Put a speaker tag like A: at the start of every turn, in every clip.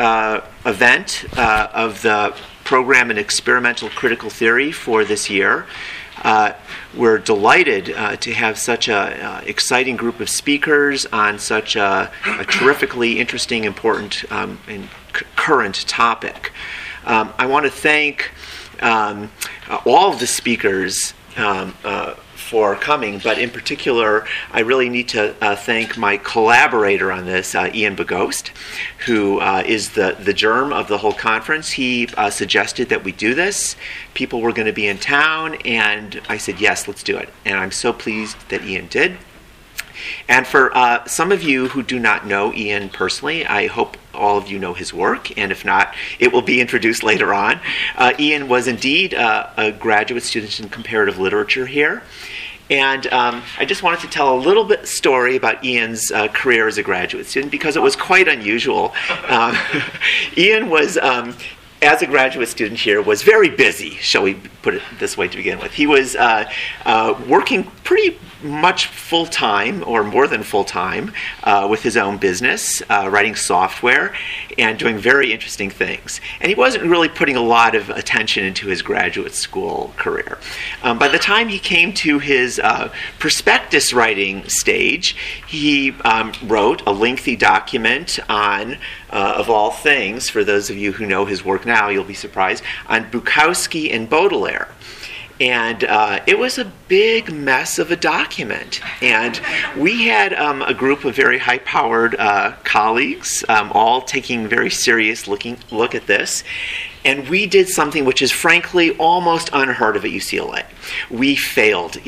A: uh, event uh, of the program in experimental critical theory for this year. Uh, we're delighted uh, to have such an exciting group of speakers on such a, a terrifically interesting, important, um, and c- current topic. Um, I want to thank um, all of the speakers um, uh, for coming, but in particular, I really need to uh, thank my collaborator on this, uh, Ian Bogost, who uh, is the, the germ of the whole conference. He uh, suggested that we do this. People were going to be in town, and I said, yes, let's do it. And I'm so pleased that Ian did. And for uh, some of you who do not know Ian personally, I hope all of you know his work, and if not, it will be introduced later on. Uh, Ian was indeed uh, a graduate student in comparative literature here. And um, I just wanted to tell a little bit story about Ian's uh, career as a graduate student because it was quite unusual. Um, Ian was um, as a graduate student here, was very busy, shall we put it this way to begin with. He was uh, uh, working pretty much full time, or more than full time, uh, with his own business, uh, writing software, and doing very interesting things. And he wasn't really putting a lot of attention into his graduate school career. Um, by the time he came to his uh, prospectus writing stage, he um, wrote a lengthy document on, uh, of all things, for those of you who know his work now, you'll be surprised, on Bukowski and Baudelaire. And uh, it was a big mess of a document. And we had um, a group of very high powered uh, colleagues, um, all taking very serious looking look at this. And we did something which is frankly almost unheard of at UCLA. We failed.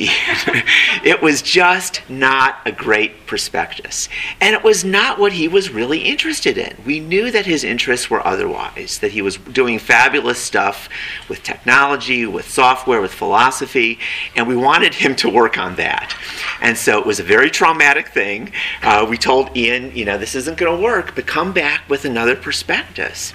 A: It was just not a great prospectus. And it was not what he was really interested in. We knew that his interests were otherwise, that he was doing fabulous stuff with technology, with software, with philosophy, and we wanted him to work on that. And so it was a very traumatic thing. Uh, we told Ian, you know, this isn't going to work, but come back with another prospectus,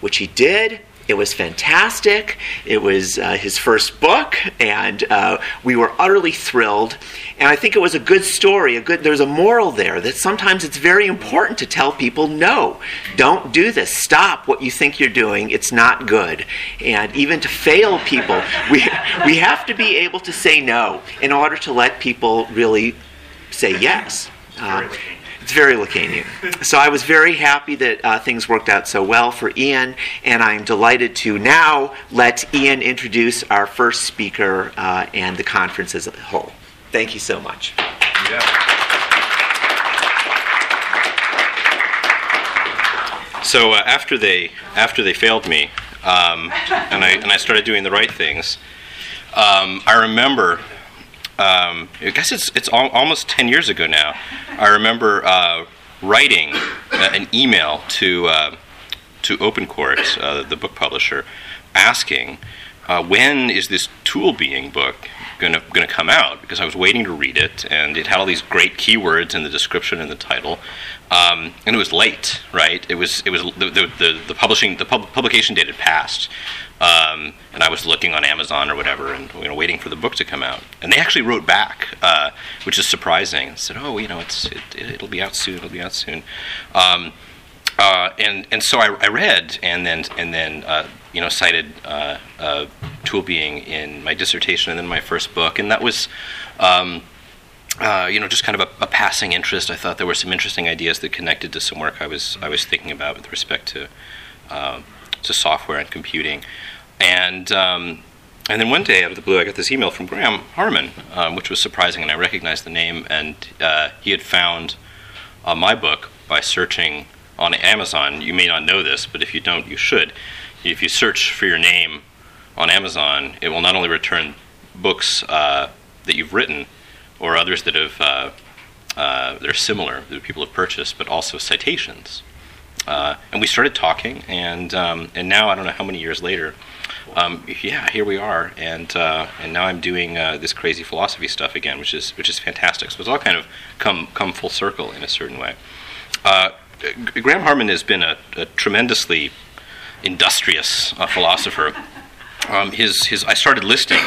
A: which he did it was fantastic. It was uh, his first book, and uh, we were utterly thrilled. And I think it was a good story. A good. There's a moral there that sometimes it's very important to tell people, no, don't do this. Stop what you think you're doing. It's not good. And even to fail people, we we have to be able to say no in order to let people really say yes. Uh, it's very Lacanian. So I was very happy that uh, things worked out so well for Ian, and I'm delighted to now let Ian introduce our first speaker uh, and the conference as a whole. Thank you so much. Yeah.
B: So uh, after they after they failed me, um, and I and I started doing the right things, um, I remember um, I guess it's it's al- almost ten years ago now. I remember uh, writing uh, an email to uh, to OpenCourt, uh, the book publisher, asking uh, when is this tool being book going to come out? Because I was waiting to read it, and it had all these great keywords in the description and the title, um, and it was late. Right? It was it was the the, the, the publishing the pub- publication date had passed. Um, and I was looking on Amazon or whatever, and you know, waiting for the book to come out. And they actually wrote back, uh, which is surprising. And Said, "Oh, you know, it's it, will be out soon. It'll be out soon." Um, uh, and and so I, I, read, and then and then uh, you know cited uh, uh, tool being in my dissertation and then my first book, and that was. Um, uh, you know, just kind of a, a, passing interest. I thought there were some interesting ideas that connected to some work I was I was thinking about with respect to to software and computing. And um, and then one day, out of the blue, I got this email from Graham Harman, um, which was surprising, and I recognized the name. And uh, he had found uh, my book by searching on Amazon. You may not know this, but if you don't, you should. If you search for your name on Amazon, it will not only return books uh, that you've written or others that have uh, uh, that are similar that people have purchased, but also citations. Uh, and we started talking, and um, and now I don't know how many years later, um, yeah, here we are, and uh, and now I'm doing uh, this crazy philosophy stuff again, which is which is fantastic. So it's all kind of come come full circle in a certain way. Uh, Graham Harman has been a, a tremendously industrious uh, philosopher. Um, his, his, I started listing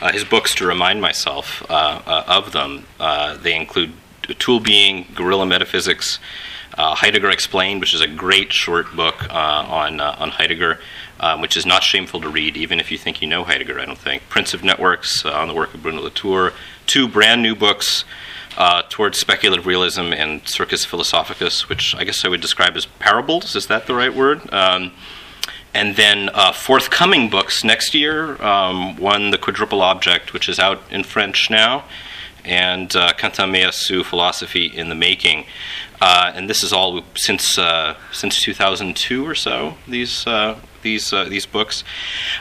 B: uh, his books to remind myself uh, uh, of them. Uh, they include Tool Being, Guerrilla Metaphysics, uh, Heidegger Explained, which is a great short book uh, on, uh, on Heidegger, um, which is not shameful to read, even if you think you know Heidegger, I don't think. Prince of Networks uh, on the work of Bruno Latour. Two brand new books uh, towards speculative realism and Circus Philosophicus, which I guess I would describe as parables. Is that the right word? Um, and then uh, forthcoming books next year. Um, one, The Quadruple Object, which is out in French now, and uh, Meillassoux, Philosophy in the Making. Uh, and this is all since uh, since 2002 or so. These uh, these uh, these books.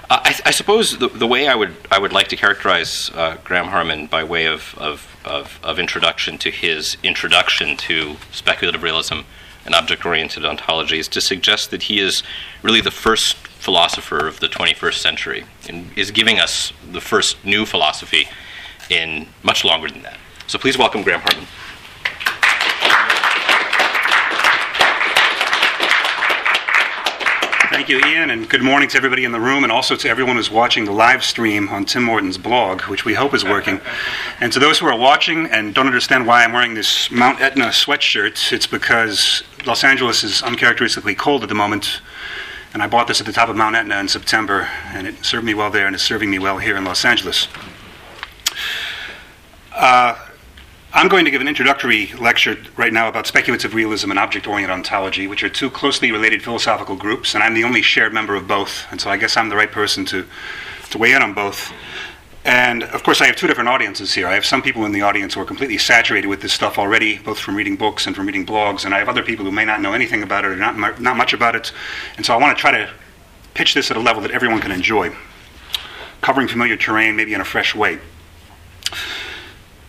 B: Uh, I, I, suppose the, the way I would I would like to characterize Graham Harman by way of, of, of, of, introduction to his introduction to speculative realism and object-oriented ontology is to suggest that he is really the first philosopher of the 21st century and is giving us the first new philosophy in much longer than that. So please welcome Graham Harman.
C: Thank you, Ian, and good morning to everybody in the room, and also to everyone who's watching the live stream on Tim Morton's blog, which we hope is working. and to those who are watching and don't understand why I'm wearing this Mount Etna sweatshirt, it's because Los Angeles is uncharacteristically cold at the moment, and I bought this at the top of Mount Etna in September, and it served me well there, and is serving me well here in Los Angeles. Uh, I'm going to give an introductory lecture right now about speculative realism and object oriented ontology, which are two closely related philosophical groups, and I'm the only shared member of both, and so I guess I'm the right person to, to weigh in on both. And of course, I have two different audiences here. I have some people in the audience who are completely saturated with this stuff already, both from reading books and from reading blogs, and I have other people who may not know anything about it or not, not much about it. And so I want to try to pitch this at a level that everyone can enjoy, covering familiar terrain, maybe in a fresh way.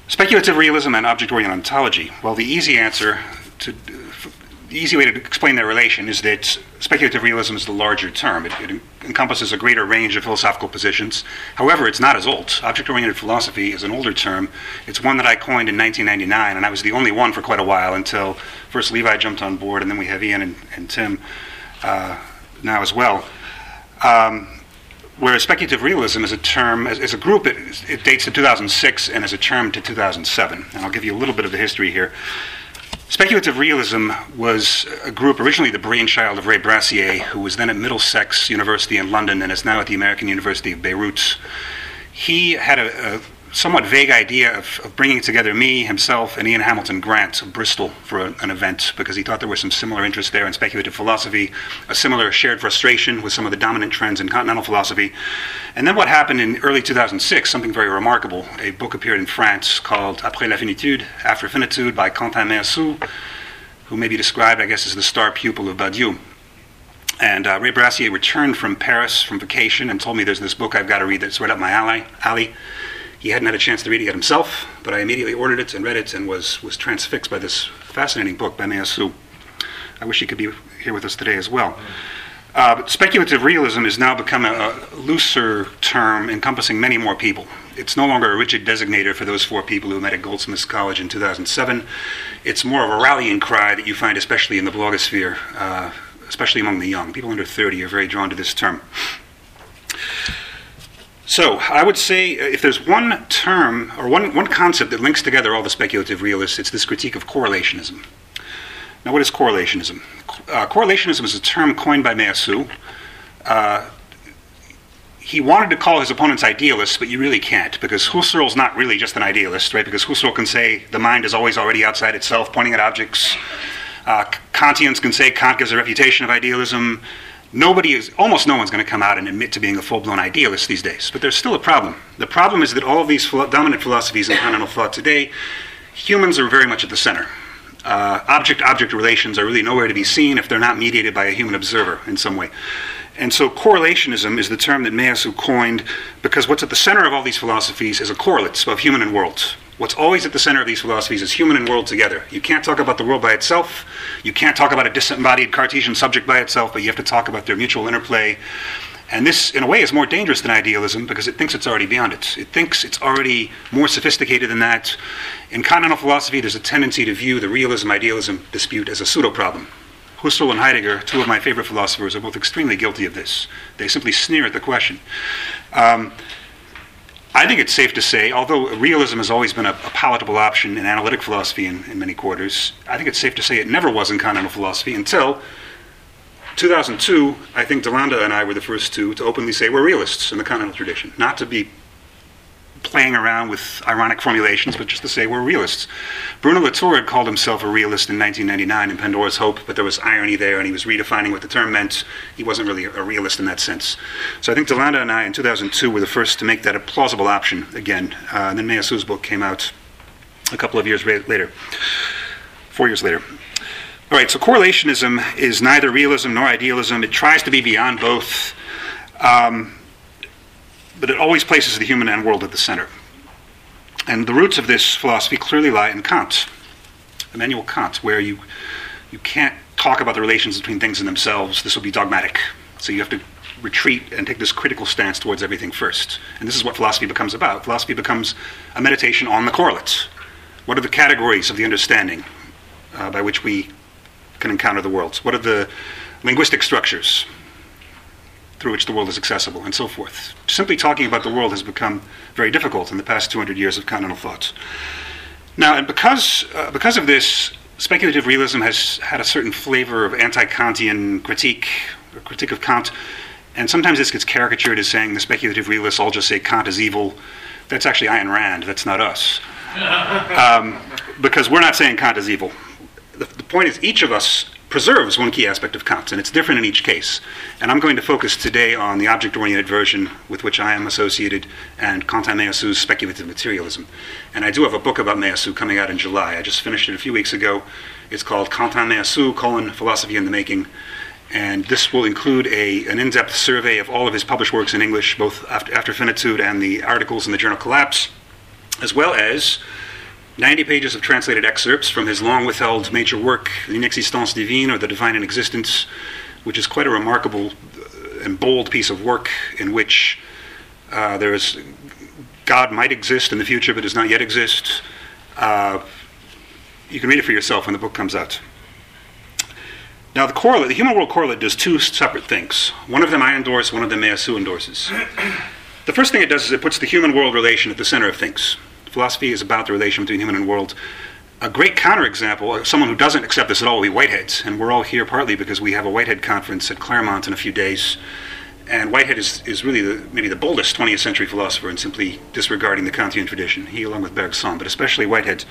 C: Speculative realism and object-oriented ontology. Well, the easy answer to the easy way to explain their relation is that speculative realism is the larger term. It, it, encompasses a greater range of philosophical positions. However, it's not as old. Object oriented philosophy is an older term. It's one that I coined in 1999, and I was the only one for quite a while until first Levi jumped on board, and then we have Ian and, and Tim uh, now as well. Um, whereas speculative realism is a term, as, as a group, it, it, dates to 2006 and as a term to 2007. And I'll give you a little bit of the history here. Speculative realism was a group originally the brainchild of Ray Brassier, who was then at Middlesex University in London and is now at the American University of Beirut. He had a, a somewhat vague idea of, of, bringing together me, himself, and Ian Hamilton Grant of Bristol for a, an event because he thought there was some similar interest there in speculative philosophy, a similar shared frustration with some of the dominant trends in continental philosophy. And then what happened in early 2006, something very remarkable. A book appeared in France called Après la finitude, After Finitude, by Quentin Meillassoux, who may be described, I guess, as the star pupil of Badiou. And uh, Ray Brassier returned from Paris from vacation and told me there's this book I've got to read that's right up my alley. alley he hadn't had a chance to read it yet himself, but I immediately ordered it and read it and was, was transfixed by this fascinating book by Meillassoux. I wish he could be here with us today as well. Uh, speculative realism has now become a, a, looser term encompassing many more people. It's no longer a rigid designator for those four people who met at Goldsmiths College in 2007. It's more of a rallying cry that you find especially in the blogosphere, uh, especially among the young. People under 30 are very drawn to this term. So I would say uh, if there's one term or one, one concept that links together all the speculative realists, it's this critique of correlationism. Now, what is correlationism? Uh, correlationism is a term coined by Meillassoux. Uh, he wanted to call his opponents idealists, but you really can't because Husserl's not really just an idealist, right? Because Husserl can say the mind is always already outside itself, pointing at objects. Uh, Kantians can say Kant gives a refutation of idealism nobody is almost no one's going to come out and admit to being a full-blown idealist these days but there's still a problem. The problem is that all of these philo- dominant philosophies in continental thought today humans are very much at the center. Uh, object-object relations are really nowhere to be seen if they're not mediated by a human observer in some way. And so correlationism is the term that Meillassoux coined because what's at the center of all these philosophies is a correlate of human and world What's always at the center of these philosophies is human and world together. You can't talk about the world by itself. You can't talk about a disembodied Cartesian subject by itself, but you have to talk about their mutual interplay. And this, in a way, is more dangerous than idealism because it thinks it's already beyond it. It thinks it's already more sophisticated than that. In continental philosophy, there's a tendency to view the realism idealism dispute as a pseudo problem. Husserl and Heidegger, two of my favorite philosophers, are both extremely guilty of this. They simply sneer at the question. Um, I think it's safe to say, although realism has always been a, a palatable option in analytic philosophy in, in, many quarters, I think it's safe to say it never was in continental philosophy until 2002. I think DeLanda and I were the first two to openly say we're realists in the continental tradition, not to be playing around with ironic formulations, but just to say we're realists. Bruno Latour had called himself a realist in 1999 in Pandora's Hope, but there was irony there, and he was redefining what the term meant. He wasn't really a realist in that sense. So I think DeLanda and I in 2002 were the first to make that a plausible option again. Uh, and then Meillassoux book came out a couple of years later, four years later. All right, so correlationism is neither realism nor idealism. It tries to be beyond both. Um, but it always places the human and world at the center. And the roots of this philosophy clearly lie in Kant, Immanuel Kant, where you, you can't talk about the relations between things in themselves. This will be dogmatic. So you have to retreat and take this critical stance towards everything first. And this is what philosophy becomes about. Philosophy becomes a meditation on the correlates. What are the categories of the understanding uh, by which we can encounter the world? What are the linguistic structures through which the world is accessible, and so forth. Simply talking about the world has become very difficult in the past 200 years of continental thought. Now, and because, uh, because of this, speculative realism has had a certain flavor of anti Kantian critique, or critique of Kant, and sometimes this gets caricatured as saying the speculative realists all just say Kant is evil. That's actually Ayn Rand, that's not us. um, because we're not saying Kant is evil. The, the point is, each of us preserves one key aspect of Kant, and it's different in each case. And I'm going to focus today on the object oriented version with which I am associated and Quentin Meillassoux' speculative materialism. And I do have a book about Meillassoux coming out in July. I just finished it a few weeks ago. It's called Quentin Meillassoux, colon, Philosophy in the Making. And this will include a, an in depth survey of all of his published works in English, both after, after Finitude and the articles in the journal Collapse, as well as 90 pages of translated excerpts from his long withheld major work, L'Inexistence Divine, or The Divine Inexistence, which is quite a remarkable uh, and bold piece of work in which uh, there is God might exist in the future but does not yet exist. Uh, you can read it for yourself when the book comes out. Now, the correlate, the human world correlate, does two separate things. One of them I endorse, one of them Meillassoux endorses. The first thing it does is it puts the human world relation at the center of things. Philosophy is about the relation between human and world. A great counterexample, uh, someone who doesn't accept this at all, would be Whiteheads. And we're all here partly because we have a Whitehead conference at Claremont in a few days. And Whitehead is, is really the, maybe the boldest 20th century philosopher in simply disregarding the Kantian tradition, he along with Bergson, but especially Whitehead.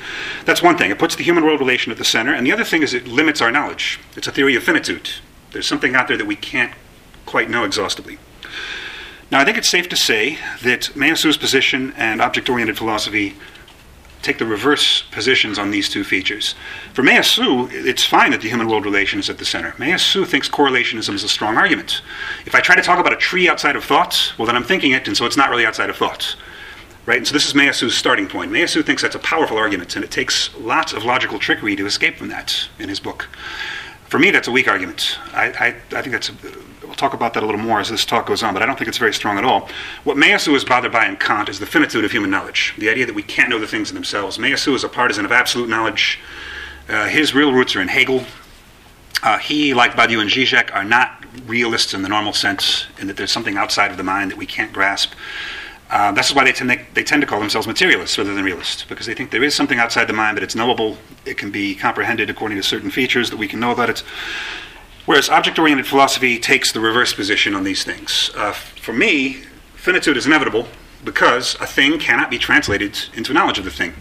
C: That's one thing. It puts the human world relation at the center. And the other thing is it limits our knowledge. It's a theory of finitude. There's something out there that we can't quite know exhaustively. Now, I think it's safe to say that Meillassoux' position and object oriented philosophy take the reverse positions on these two features. For Meillassoux, it's fine that the human world relation is at the center. Meillassoux thinks correlationism is a strong argument. If I try to talk about a tree outside of thoughts, well, then I'm thinking it, and so it's not really outside of thoughts. Right? And so this is Meillassoux' starting point. Meillassoux thinks that's a powerful argument, and it takes lots of logical trickery to escape from that in his book. For me, that's a weak argument. I, I, I think that's a, talk about that a little more as this talk goes on, but I don't think it's very strong at all. What Meillassoux is bothered by in Kant is the finitude of human knowledge, the idea that we can't know the things in themselves. Meillassoux is a partisan of absolute knowledge. Uh, his real roots are in Hegel. Uh, he, like Badiou and Zizek, are not realists in the normal sense, in that there's something outside of the mind that we can't grasp. Uh, this is why they tend, to, they tend to call themselves materialists rather than realists, because they think there is something outside the mind, but it's knowable. It can be comprehended according to certain features that we can know about it. Whereas object oriented philosophy takes the reverse position on these things. Uh, for me, finitude is inevitable because a thing cannot be translated into knowledge of the thing.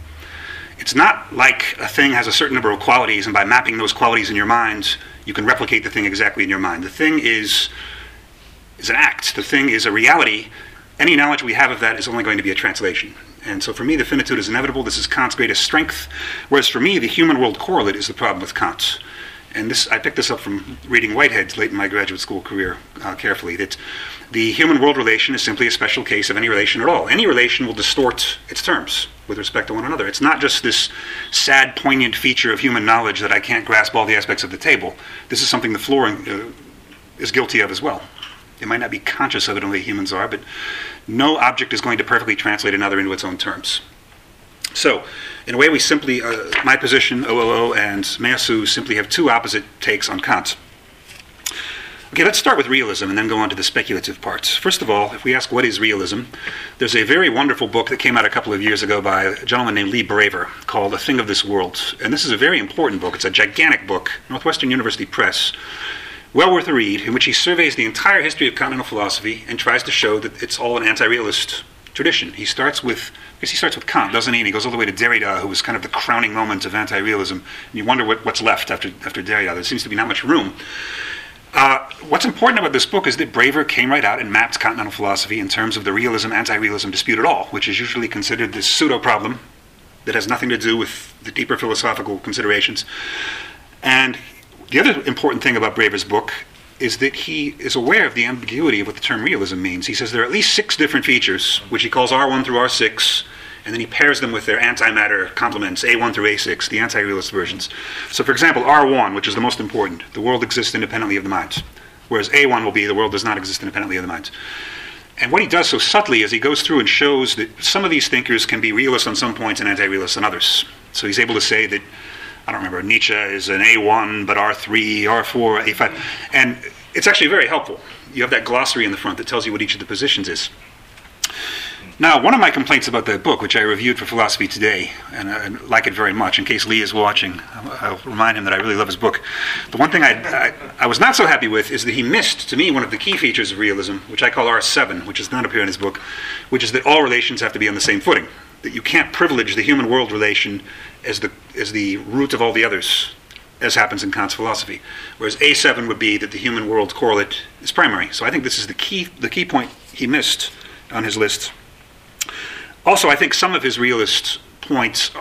C: It's not like a thing has a certain number of qualities, and by mapping those qualities in your mind, you can replicate the thing exactly in your mind. The thing is, is an act, the thing is a reality any knowledge we have of that is only going to be a translation. And so for me, the finitude is inevitable. This is Kant's greatest strength. Whereas for me, the human world correlate is the problem with Kant. And this, I picked this up from reading Whitehead's late in my graduate school career uh, carefully. That the human world relation is simply a special case of any relation at all. Any relation will distort its terms with respect to one another. It's not just this sad, poignant feature of human knowledge that I can't grasp all the aspects of the table. This is something the floor uh, is guilty of as well. It might not be conscious of it the way humans are, but no object is going to perfectly translate another into its own terms. So, in a way, we simply, uh, my position, OOO, and Meillassoux simply have two opposite takes on Kant. Okay, let's start with realism and then go on to the speculative parts. First of all, if we ask what is realism, there's a very wonderful book that came out a couple of years ago by a gentleman named Lee Braver called A Thing of This World. And this is a very important book. It's a gigantic book, Northwestern University Press. Well worth a read, in which he surveys the entire history of continental philosophy and tries to show that it's all an anti realist tradition. He starts with, he starts with Kant, doesn't he? And he goes all the way to Derrida, who was kind of the crowning moment of anti realism. And you wonder what, what's left after, after Derrida. There seems to be not much room. Uh, what's important about this book is that Braver came right out and mapped continental philosophy in terms of the realism anti realism dispute at all, which is usually considered this pseudo problem that has nothing to do with the deeper philosophical considerations. And the other important thing about Braver's book is that he is aware of the ambiguity of what the term realism means. He says there are at least six different features, which he calls R1 through R6, and then he pairs them with their antimatter complements, A1 through A6, the anti realist versions. So, for example, R1, which is the most important, the world exists independently of the minds, whereas A1 will be the world does not exist independently of the minds. And what he does so subtly is he goes through and shows that some of these thinkers can be realists on some points and anti realists on others. So he's able to say that, I don't remember, Nietzsche is an A1, but R3, R4, A5. And it's actually very helpful. You have that glossary in the front that tells you what each of the positions is. Now, one of my complaints about that book, which I reviewed for Philosophy Today, and I like it very much, in case Lee is watching, I'll remind him that I really love his book. The one thing I, I, I, was not so happy with is that he missed, to me, one of the key features of realism, which I call R7, which does not appear in his book, which is that all relations have to be on the same footing. That you can't privilege the human world relation as the, as the root of all the others, as happens in Kant's philosophy. Whereas A7 would be that the human world correlate is primary. So I think this is the key, the key point he missed on his list. Also, I think some of his realist points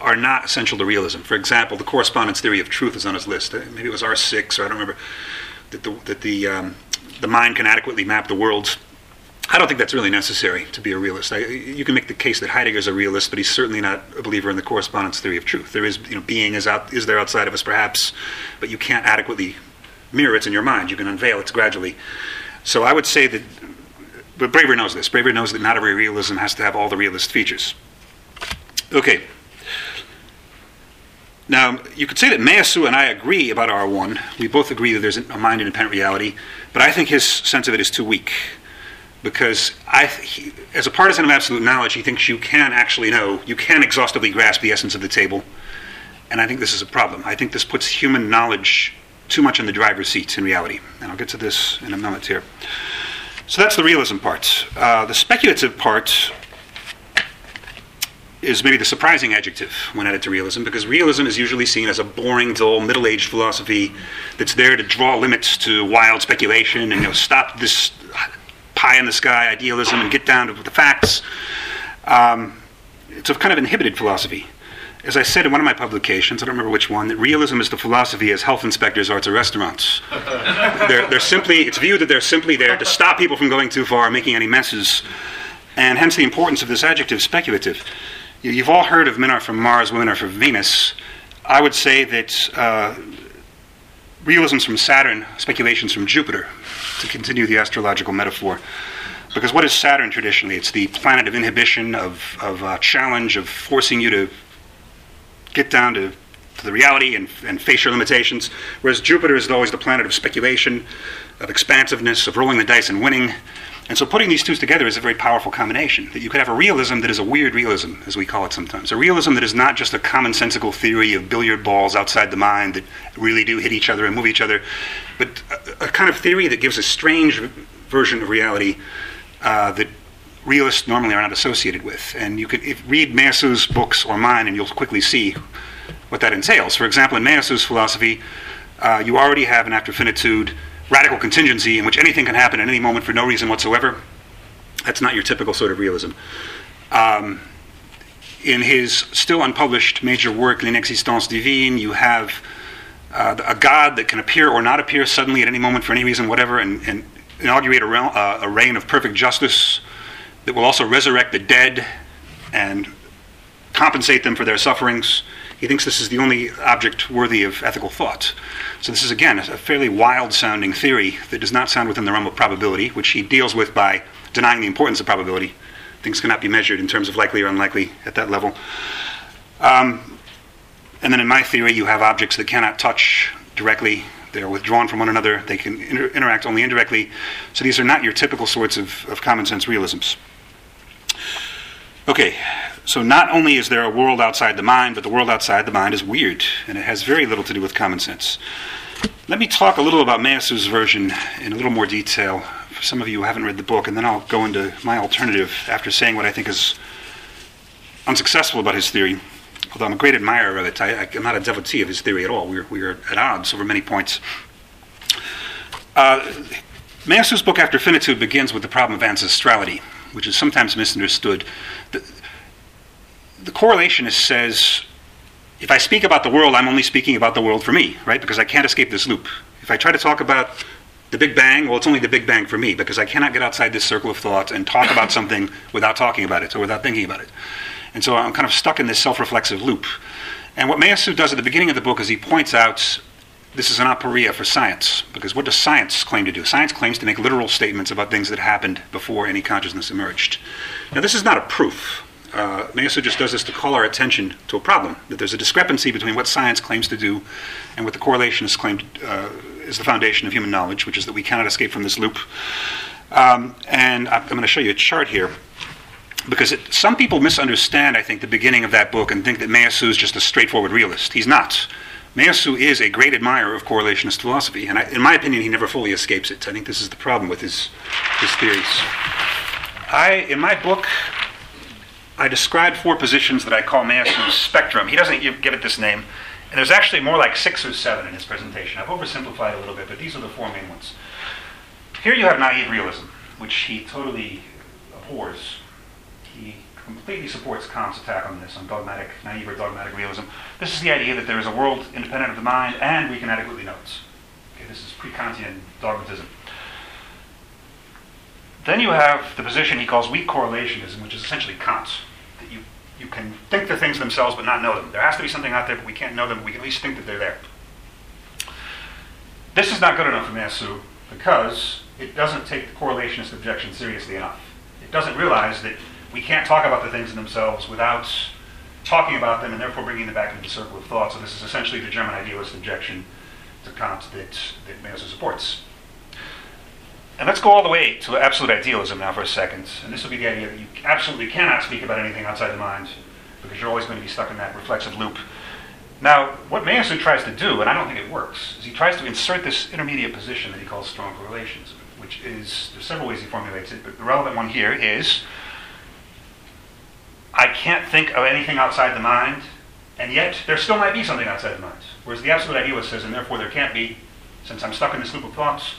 C: are not essential to realism. For example, the correspondence theory of truth is on his list. Maybe it was R6, or I don't remember, that the, that the, um, the mind can adequately map the worlds. I don't think that's really necessary to be a realist. I, you can make the case that Heidegger's a realist, but he's certainly not a believer in the correspondence theory of truth. There is, you know, being is out is there outside of us, perhaps, but you can't adequately mirror it in your mind. You can unveil it gradually. So I would say that but Braver knows this. Braver knows that not every realism has to have all the realist features. Okay. Now, you could say that Meillassoux and I agree about R1. We both agree that there's a mind independent reality, but I think his sense of it is too weak. Because I, he, as a partisan of absolute knowledge, he thinks you can actually know, you can exhaustively grasp the essence of the table. And I think this is a problem. I think this puts human knowledge too much in the driver's seat in reality. And I'll get to this in a moment here. So that's the realism part. Uh, the speculative part is maybe the surprising adjective when added to realism, because realism is usually seen as a boring, dull, middle-aged philosophy that's there to draw limits to wild speculation and you know stop this pie in the sky idealism and get down to the facts. Um, it's a kind of inhibited philosophy as I said in one of my publications, I don't remember which one, that realism is the philosophy as health inspectors are to restaurants. they're, they're simply, it's viewed that they're simply there to stop people from going too far, making any messes, and hence the importance of this adjective, speculative. You've all heard of men are from Mars, women are from Venus. I would say that uh, realism's from Saturn, speculation's from Jupiter, to continue the astrological metaphor. Because what is Saturn traditionally? It's the planet of inhibition, of, of uh, challenge, of forcing you to get down to, to the reality and, and face your limitations. Whereas Jupiter is always the planet of speculation, of expansiveness, of rolling the dice and winning. And so putting these two together is a very powerful combination. That you could have a realism that is a weird realism, as we call it sometimes. A realism that is not just a commonsensical theory of billiard balls outside the mind that really do hit each other and move each other, but a, a kind of theory that gives a strange version of reality uh, that realists normally are not associated with. And you could read Meillassoux' books or mine, and you'll quickly see what that entails. For example, in Meillassoux' philosophy, uh, you already have an after finitude radical contingency in which anything can happen at any moment for no reason whatsoever. That's not your typical sort of realism. Um, in his still unpublished major work, L'Inexistence Divine, you have uh, a God that can appear or not appear suddenly at any moment for any reason, whatever, and, and inaugurate a, uh, a reign of perfect justice that will also resurrect the dead and compensate them for their sufferings. He thinks this is the only object worthy of ethical thought. So, this is again a fairly wild sounding theory that does not sound within the realm of probability, which he deals with by denying the importance of probability. Things cannot be measured in terms of likely or unlikely at that level. Um, and then in my theory, you have objects that cannot touch directly, They are withdrawn from one another. They can inter- interact only indirectly. So these are not your typical sorts of, of common sense realisms. Okay, so not only is there a world outside the mind, but the world outside the mind is weird, and it has very little to do with common sense. Let me talk a little about Meillassoux' version in a little more detail for some of you who haven't read the book, and then I'll go into my alternative after saying what I think is unsuccessful about his theory. Although I'm a great admirer of it, I, am not a devotee of his theory at all. We're, we're at odds over many points. Uh, book After Finitude begins with the problem of ancestrality, which is sometimes misunderstood. The, correlationist says if I speak about the world, I'm only speaking about the world for me, right? Because I can't escape this loop. If I try to talk about the Big Bang, well, it's only the Big Bang for me because I cannot get outside this circle of thought and talk about something without talking about it or without thinking about it. And so I'm kind of stuck in this self reflexive loop. And what Meillassoux does at the beginning of the book is he points out this is an aporia for science, because what does science claim to do? Science claims to make literal statements about things that happened before any consciousness emerged. Now, this is not a proof uh, Meillassoux just does this to call our attention to a problem that there's a discrepancy between what science claims to do and what the correlationists claim uh, is the foundation of human knowledge, which is that we cannot escape from this loop. Um, and I'm going to show you a chart here because it, some people misunderstand, I think, the beginning of that book and think that Meillassoux is just a straightforward realist. He's not. Meillassoux is a great admirer of correlationist philosophy, and I, in my opinion, he never fully escapes it. I think this is the problem with his, his theories. I, in my book, I described four positions that I call Meillassoux' spectrum. He doesn't give, give it this name, and there's actually more like six or seven in his presentation. I've oversimplified a little bit, but these are the four main ones. Here you have naive realism, which he totally abhors. He completely supports Kant's attack on this, on dogmatic, naive or dogmatic realism. This is the idea that there is a world independent of the mind and we can adequately know it. Okay, this is pre-Kantian dogmatism. Then you have the position he calls weak correlationism, which is essentially Kant's. That you, you can think the things themselves but not know them. There has to be something out there, but we can't know them. We can at least think that they're there. This is not good enough for Meillassoux because it doesn't take the correlationist objection seriously enough. It doesn't realize that we can't talk about the things in themselves without talking about them and therefore bringing them back into the circle of thought. So this is essentially the German idealist objection to Kant that, that Meillassoux supports. And let's go all the way to absolute idealism now for a second. And this will be the idea that you absolutely cannot speak about anything outside the mind because you're always going to be stuck in that reflexive loop. Now, what Meillassoux tries to do, and I don't think it works, is he tries to insert this intermediate position that he calls strong correlations, which is, there's several ways he formulates it, but the relevant one here is I can't think of anything outside the mind, and yet there still might be something outside the mind. Whereas the absolute idealist says, and therefore there can't be, since I'm stuck in this loop of thoughts,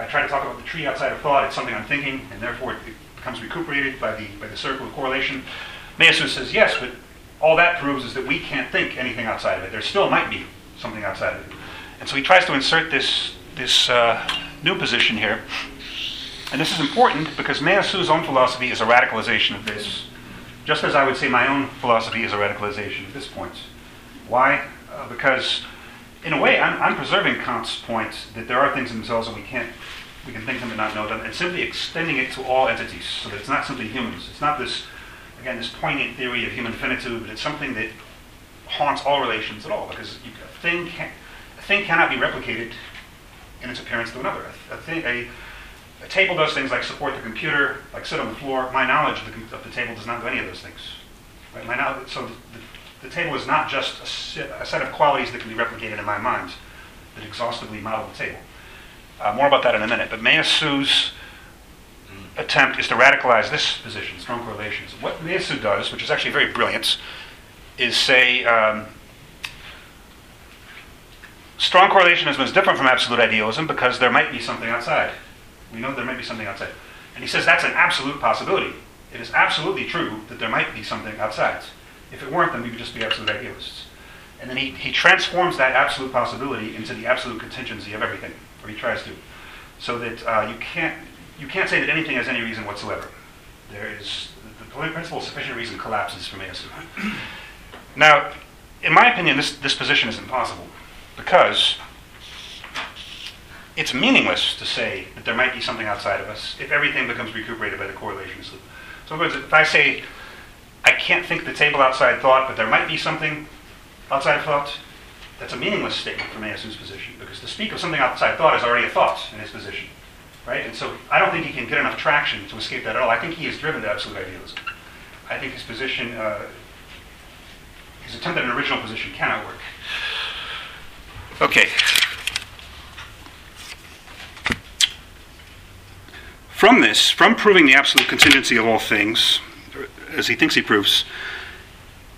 C: I try to talk about the tree outside of thought, it's something I'm thinking, and therefore it becomes recuperated by the, by the circle of correlation. Meillassoux says yes, but all that proves is that we can't think anything outside of it. There still might be something outside of it. And so he tries to insert this, this uh, new position here. And this is important because Meillassoux' own philosophy is a radicalization of this, just as I would say my own philosophy is a radicalization at this point. Why? Uh, because in a way, I'm, I'm, preserving Kant's point that there are things in themselves that we can't, we can think them and not know them, and simply extending it to all entities, so that it's not simply humans. It's not this, again, this poignant theory of human finitude, but it's something that haunts all relations at all, because you, a, thing can, a thing cannot be replicated in its appearance to another. A, a, thing, a, a table does things like support the computer, like sit on the floor. My knowledge of the, of the table does not do any of those things. Right? My knowledge, so the, the the table is not just a, set of qualities that can be replicated in my mind that exhaustively model the table. Uh, more about that in a minute. But Meillassoux' attempt is to radicalize this position, strong correlations. What Meillassoux does, which is actually very brilliant, is say um, strong correlationism is different from absolute idealism because there might be something outside. We know there might be something outside. And he says that's an absolute possibility. It is absolutely true that there might be something outside. If it weren't, then we would just be absolute idealists. And then he, he transforms that absolute possibility into the absolute contingency of everything, or he tries to, so that uh, you, can't, you can't say that anything has any reason whatsoever. There is, the, principle of sufficient reason collapses for Meillassoux. Now, in my opinion, this, this position is impossible because it's meaningless to say that there might be something outside of us if everything becomes recuperated by the correlation loop. So, in other words, if I say I can't think the table outside thought, but there might be something outside of thought. That's a meaningless statement from Meillassoux's position because to speak of something outside thought is already a thought in his position, right? And so I don't think he can get enough traction to escape that at all. I think he is driven to absolute idealism. I think his position, uh, his attempt at an original position cannot work. Okay. From this, from proving the absolute contingency of all things, as he thinks he proves,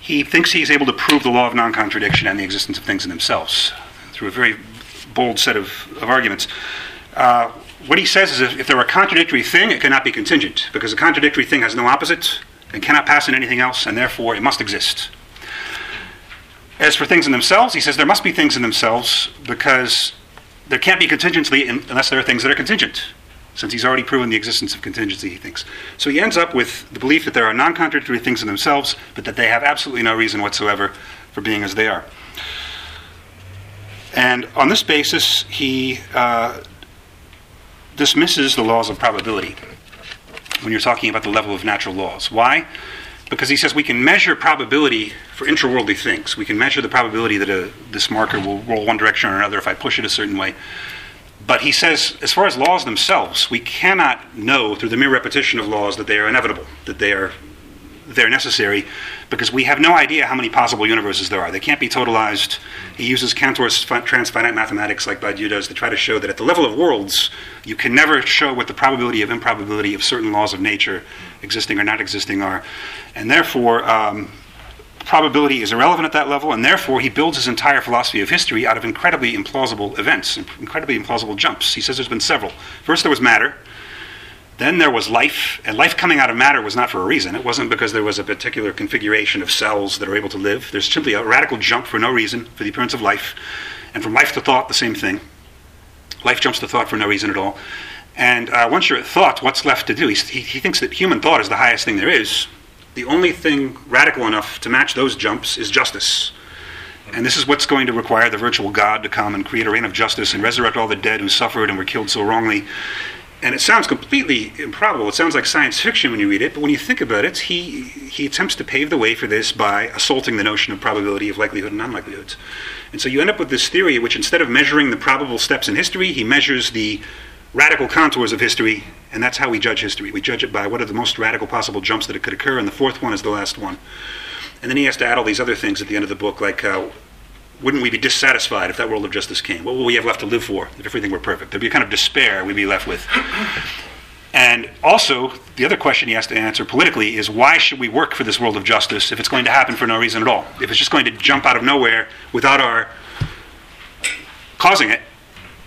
C: he thinks he's able to prove the law of non contradiction and the existence of things in themselves through a very bold set of, of arguments. Uh, what he says is if, if there were a contradictory thing, it cannot be contingent, because a contradictory thing has no opposite and cannot pass in anything else, and therefore it must exist. As for things in themselves, he says there must be things in themselves because there can't be contingency unless there are things that are contingent since he's already proven the existence of contingency, he thinks. So he ends up with the belief that there are non contradictory things in themselves, but that they have absolutely no reason whatsoever for being as they are. And on this basis, he uh, dismisses the laws of probability when you're talking about the level of natural laws. Why? Because he says we can measure probability for intraworldly things. We can measure the probability that a, this marker will roll one direction or another if I push it a certain way. But he says, as far as laws themselves, we cannot know through the mere repetition of laws that they are inevitable, that they are they're necessary, because we have no idea how many possible universes there are. They can't be totalized. He uses Cantor's transfinite mathematics, like Badiou does, to try to show that at the level of worlds, you can never show what the probability of improbability of certain laws of nature, existing or not existing, are. And therefore, um, probability is irrelevant at that level, and therefore he builds his entire philosophy of history out of incredibly implausible events, incredibly implausible jumps. He says there's been several. First, there was matter. Then there was life, and life coming out of matter was not for a reason. It wasn't because there was a particular configuration of cells that are able to live. There's simply a radical jump for no reason for the appearance of life. And from life to thought, the same thing. Life jumps to thought for no reason at all. And uh, once you're at thought, what's left to do? He, he, he thinks that human thought is the highest thing there is, the only thing radical enough to match those jumps is justice. And this is what's going to require the virtual God to come and create a reign of justice and resurrect all the dead who suffered and were killed so wrongly. And it sounds completely improbable. It sounds like science fiction when you read it, but when you think about it, he, he attempts to pave the way for this by assaulting the notion of probability of likelihood and unlikelihoods. And so you end up with this theory which, instead of measuring the probable steps in history, he measures the radical contours of history, and that's how we judge history. We judge it by what are the most radical possible jumps that it could occur, and the fourth one is the last one. And then he has to add all these other things at the end of the book, like uh, wouldn't we be dissatisfied if that world of justice came? What will we have left to live for if everything were perfect? There'd be a kind of despair we'd be left with. And also, the other question he has to answer politically is why should we work for this world of justice if it's going to happen for no reason at all? If it's just going to jump out of nowhere without our causing it,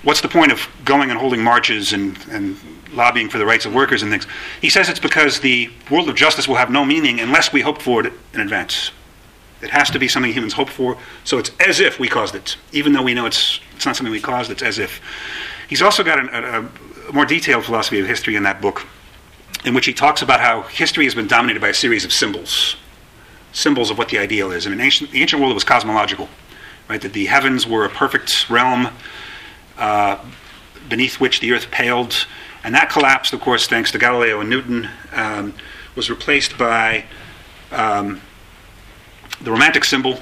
C: what's the point of going and holding marches and, and lobbying for the rights of mm-hmm. workers and things? He says it's because the world of justice will have no meaning unless we hope for it in advance. It has to be something humans hope for, so it's as if we caused it. Even though we know it's, it's not something we caused, it's as if. He's also got an, a, a more detailed philosophy of history in that book, in which he talks about how history has been dominated by a series of symbols symbols of what the ideal is. I mean, ancient, the ancient world was cosmological, right? That the heavens were a perfect realm uh, beneath which the earth paled. And that collapsed, of course, thanks to Galileo and Newton, um, was replaced by um, the romantic symbol,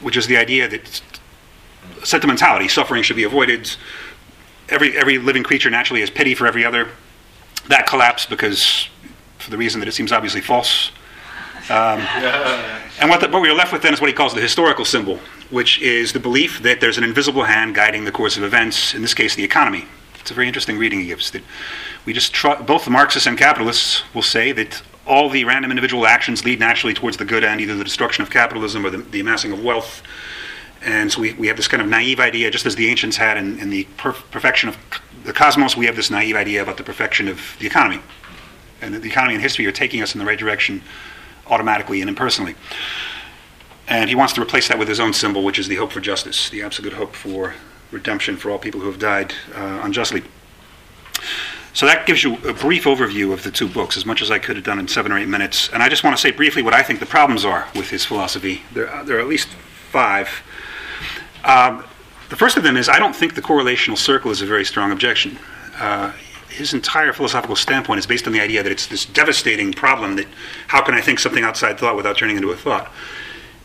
C: which is the idea that sentimentality, suffering should be avoided. Every, every living creature naturally has pity for every other. That collapsed because, for the reason that it seems obviously false. Um, and what, the, what we are left with then is what he calls the historical symbol, which is the belief that there's an invisible hand guiding the course of events, in this case, the economy. It's a very interesting reading he gives. That we just both the Marxists and capitalists will say that all the random individual actions lead naturally towards the good end, either the destruction of capitalism or the, the amassing of wealth. And so we, we have this kind of naive idea, just as the ancients had in, in the perf- perfection of the cosmos, we have this naive idea about the perfection of the economy. And the economy and history are taking us in the right direction automatically and impersonally. And he wants to replace that with his own symbol, which is the hope for justice, the absolute hope for redemption for all people who have died uh, unjustly. So that gives you a brief overview of the two books, as much as I could have done in seven or eight minutes. And I just want to say briefly what I think the problems are with his philosophy. There, there are at least five. Um, the first of them is I don't think the correlational circle is a very strong objection. Uh, his entire philosophical standpoint is based on the idea that it's this devastating problem that how can I think something outside thought without turning into a thought?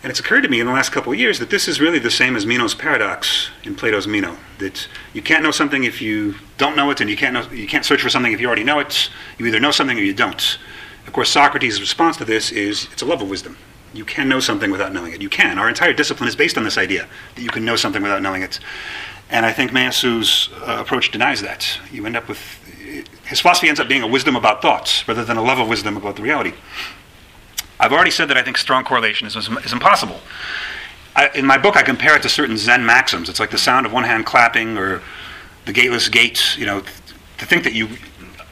C: And it's occurred to me in the last couple of years that this is really the same as Meno's paradox in Plato's Mino. That you can't know something if you don't know it, and you can't, know, you can't search for something if you already know it. You either know something or you don't. Of course, Socrates' response to this is it's a love of wisdom. You can know something without knowing it. You can. Our entire discipline is based on this idea that you can know something without knowing it. And I think Meillassoux' uh, approach denies that. You end up with his philosophy ends up being a wisdom about thoughts rather than a love of wisdom about the reality. I've already said that I think strong correlation is, is impossible. I, in my book, I compare it to certain Zen maxims. It's like the sound of one hand clapping or the gateless gate. You know, to think that you,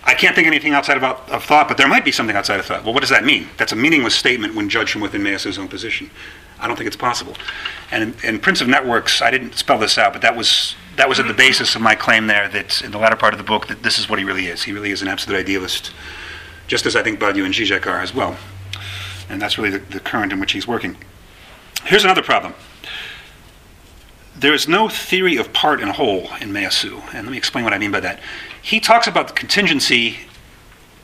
C: I can't think anything outside of thought, but there might be something outside of thought. Well, what does that mean? That's a meaningless statement when judged from within Meillassoux' own position. I don't think it's possible. And in, in Prince of Networks, I didn't spell this out, but that was that was at the basis of my claim there that in the latter part of the book that this is what he really is. He really is an absolute idealist, just as I think Badiou and Zizek are as well. And that's really the, the current in which he's working. Here's another problem. There is no theory of part and whole in Meillassoux, and let me explain what I mean by that. He talks about the contingency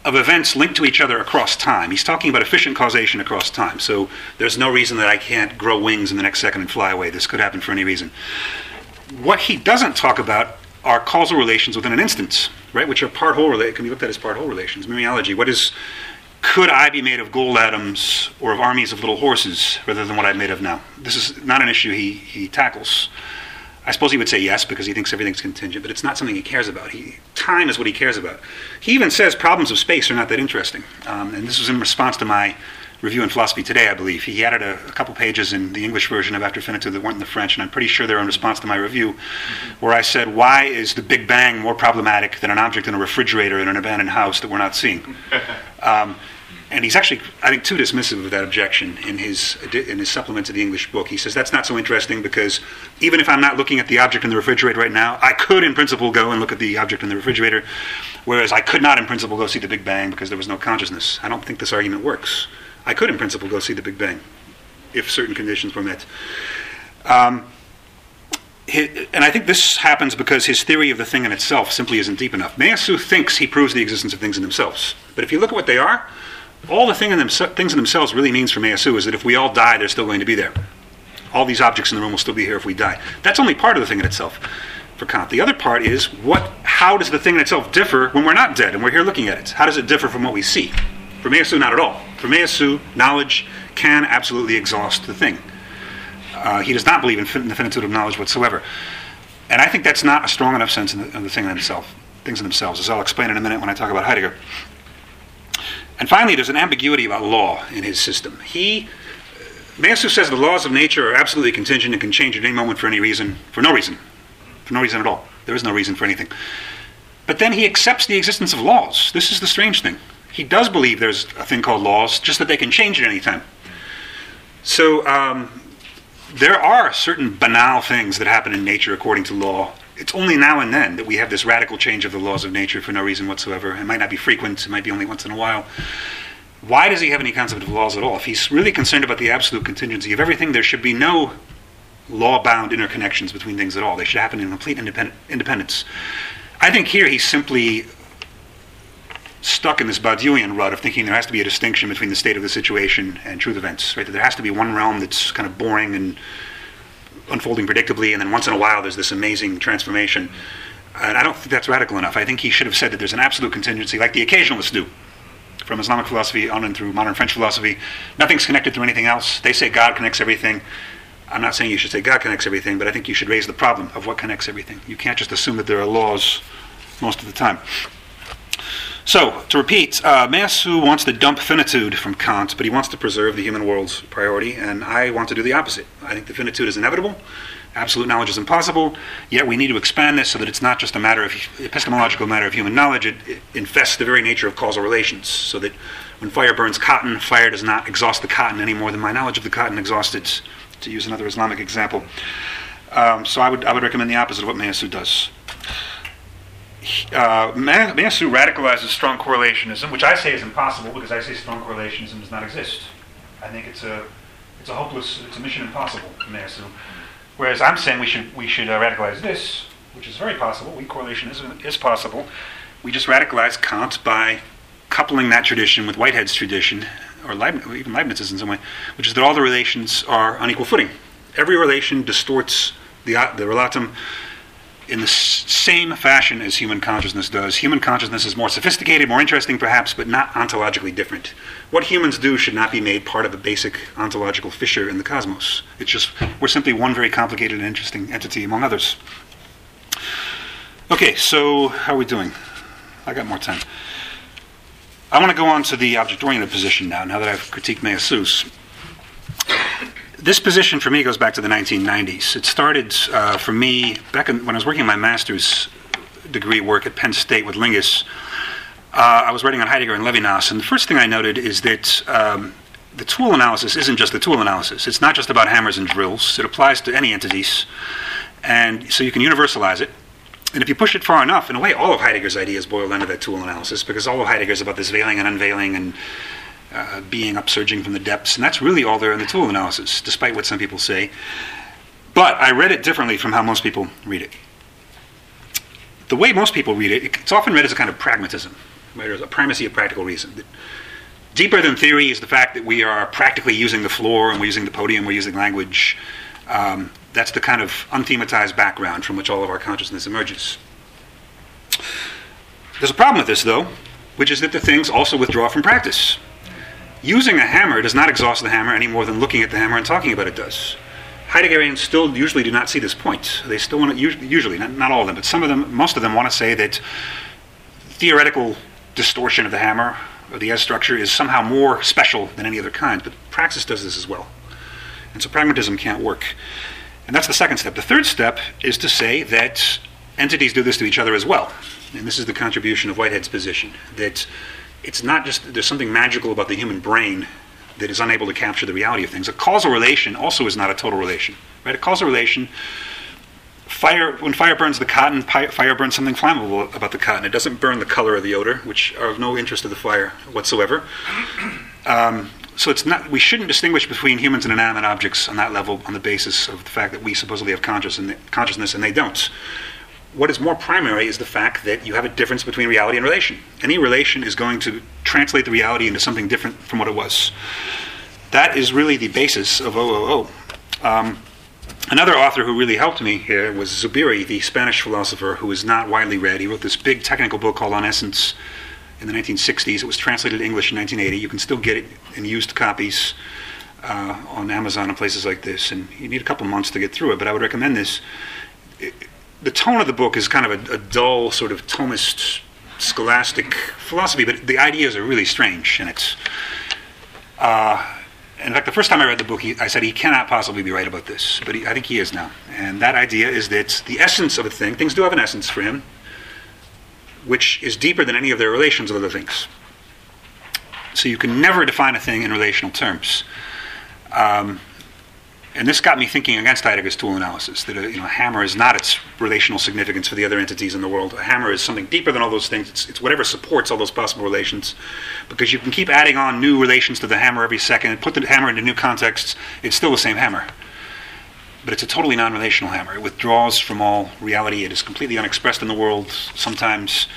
C: of events linked to each other across time. He's talking about efficient causation across time. So there's no reason that I can't grow wings in the next second and fly away. This could happen for any reason. What he doesn't talk about are causal relations within an instance, right? Which are part whole relate can be looked at as part whole relations. Mereology. What is could I be made of gold atoms or of armies of little horses rather than what I'm made of now? This is not an issue he, he tackles. I suppose he would say yes because he thinks everything's contingent, but it's not something he cares about. He, time is what he cares about. He even says problems of space are not that interesting. Um, and this was in response to my review in philosophy today, I believe. He added a, a, couple pages in the English version of After Finitude that weren't in the French, and I'm pretty sure they're in response to my review, mm-hmm. where I said, Why is the Big Bang more problematic than an object in a refrigerator in an abandoned house that we're not seeing? Um, and he's actually, I think, too dismissive of that objection in his in his supplement to the English book. He says that's not so interesting because even if I'm not looking at the object in the refrigerator right now, I could, in principle, go and look at the object in the refrigerator, whereas I could not, in principle, go see the Big Bang because there was no consciousness. I don't think this argument works. I could, in principle, go see the Big Bang if certain conditions were met. Um, and I think this happens because his theory of the thing in itself simply isn't deep enough. Meillassoux thinks he proves the existence of things in themselves, but if you look at what they are, all the thing in them, things in themselves really means for Meillassoux is that if we all die, they're still going to be there. All these objects in the room will still be here if we die. That's only part of the thing in itself for Kant. The other part is what, how does the thing in itself differ when we're not dead and we're here looking at it? How does it differ from what we see? For Meillassoux, not at all. For Meillassoux, knowledge can absolutely exhaust the thing. Uh, he does not believe in, fin- the finitude of knowledge whatsoever. And I think that's not a strong enough sense in the, in the thing in itself, things in themselves, as I'll explain in a minute when I talk about Heidegger. And finally, there's an ambiguity about law in his system. He, Meillassoux says the laws of nature are absolutely contingent and can change at any moment for any reason, for no reason, for no reason at all. There is no reason for anything. But then he accepts the existence of laws. This is the strange thing. He does believe there's a thing called laws, just that they can change at any time. So um, there are certain banal things that happen in nature according to law it's only now and then that we have this radical change of the laws of nature for no reason whatsoever. It might not be frequent, it might be only once in a while. Why does he have any concept of laws at all? If he's really concerned about the absolute contingency of everything, there should be no law bound interconnections between things at all. They should happen in complete independ- independence. I think here he's simply stuck in this Badiouian rut of thinking there has to be a distinction between the state of the situation and truth events, right? That there has to be one realm that's kind of boring and unfolding predictably, and then once in a while there's this amazing transformation. And I don't think that's radical enough. I think he should have said that there's an absolute contingency, like the occasionalists do, from Islamic philosophy on and through modern French philosophy. Nothing's connected through anything else. They say God connects everything. I'm not saying you should say God connects everything, but I think you should raise the problem of what connects everything. You can't just assume that there are laws most of the time. So, to repeat, uh, wants to dump finitude from Kant, but he wants to preserve the human world's priority, and I want to do the opposite. I think the finitude is inevitable, absolute knowledge is impossible, yet we need to expand this so that it's not just a matter of epistemological matter of human knowledge, it, it infests the very nature of causal relations, so that when fire burns cotton, fire does not exhaust the cotton any more than my knowledge of the cotton exhausts it, to use another Islamic example. Um, so I would, I would recommend the opposite of what Meillassoux does uh, Meillassoux radicalizes strong correlationism, which I say is impossible because I say strong correlationism does not exist. I think it's a it's a hopeless, it's a mission impossible for Meillassoux. Whereas I'm saying we should we should uh, radicalize this, which is very possible. Weak correlationism is possible. We just radicalize Kant by coupling that tradition with Whitehead's tradition, or Leibniz, even Leibniz's in some way, which is that all the relations are on equal footing. Every relation distorts the, the relatum in the same fashion as human consciousness does. Human consciousness is more sophisticated, more interesting perhaps, but not ontologically different. What humans do should not be made part of a basic ontological fissure in the cosmos. It's just, we're simply one very complicated and interesting entity among others. Okay, so how are we doing? I got more time. I want to go on to the object oriented position now, now that I've critiqued Meillassoux. This position for me goes back to the 1990s. It started uh, for me back in, when I was working my master's degree work at Penn State with Lingis. Uh, I was writing on Heidegger and Levinas, and the first thing I noted is that um, the tool analysis isn't just the tool analysis. It's not just about hammers and drills. It applies to any entities, and so you can universalize it. And if you push it far enough, in a way, all of Heidegger's ideas boil down to that tool analysis, because all of Heidegger's about this veiling and unveiling and uh, being upsurging from the depths, and that's really all there in the tool analysis, despite what some people say. But I read it differently from how most people read it. The way most people read it, it's often read as a kind of pragmatism, right, as a primacy of practical reason. Deeper than theory is the fact that we are practically using the floor and we're using the podium, we're using language. Um, that's the kind of unthematized background from which all of our consciousness emerges. There's a problem with this, though, which is that the things also withdraw from practice. Using a hammer does not exhaust the hammer any more than looking at the hammer and talking about it does. Heideggerians still usually do not see this point. They still want to, usually, not, not all of them, but some of them, most of them want to say that theoretical distortion of the hammer or the as structure is somehow more special than any other kind, but praxis does this as well. And so pragmatism can't work. And that's the second step. The third step is to say that entities do this to each other as well. And this is the contribution of Whitehead's position that it's not just there's something magical about the human brain that is unable to capture the reality of things. A causal relation also is not a total relation, right? A causal relation. Fire, when fire burns the cotton, fire burns something flammable about the cotton. It doesn't burn the color or the odor, which are of no interest to the fire whatsoever. Um, so it's not. We shouldn't distinguish between humans and inanimate objects on that level, on the basis of the fact that we supposedly have conscious and consciousness and they don't what is more primary is the fact that you have a difference between reality and relation. Any relation is going to translate the reality into something different from what it was. That is really the basis of OOO. Um, another author who really helped me here was Zubiri, the Spanish philosopher who is not widely read. He wrote this big technical book called On Essence in the 1960s. It was translated to English in 1980. You can still get it in used copies uh, on Amazon and places like this, and you need a couple months to get through it, but I would recommend this. It, the tone of the book is kind of a, a dull, sort of Thomist, scholastic philosophy, but the ideas are really strange, and it's. Uh, in fact, the first time I read the book, he, I said he cannot possibly be right about this, but he, I think he is now. And that idea is that the essence of a thing, things do have an essence for him, which is deeper than any of their relations with other things. So you can never define a thing in relational terms. Um, and this got me thinking against Heidegger's tool analysis that a, you know, a hammer is not its relational significance for the other entities in the world. A hammer is something deeper than all those things. It's, it's, whatever supports all those possible relations, because you can keep adding on new relations to the hammer every second and put the hammer into new contexts. It's still the same hammer, but it's a totally non-relational hammer. It withdraws from all reality. It is completely unexpressed in the world sometimes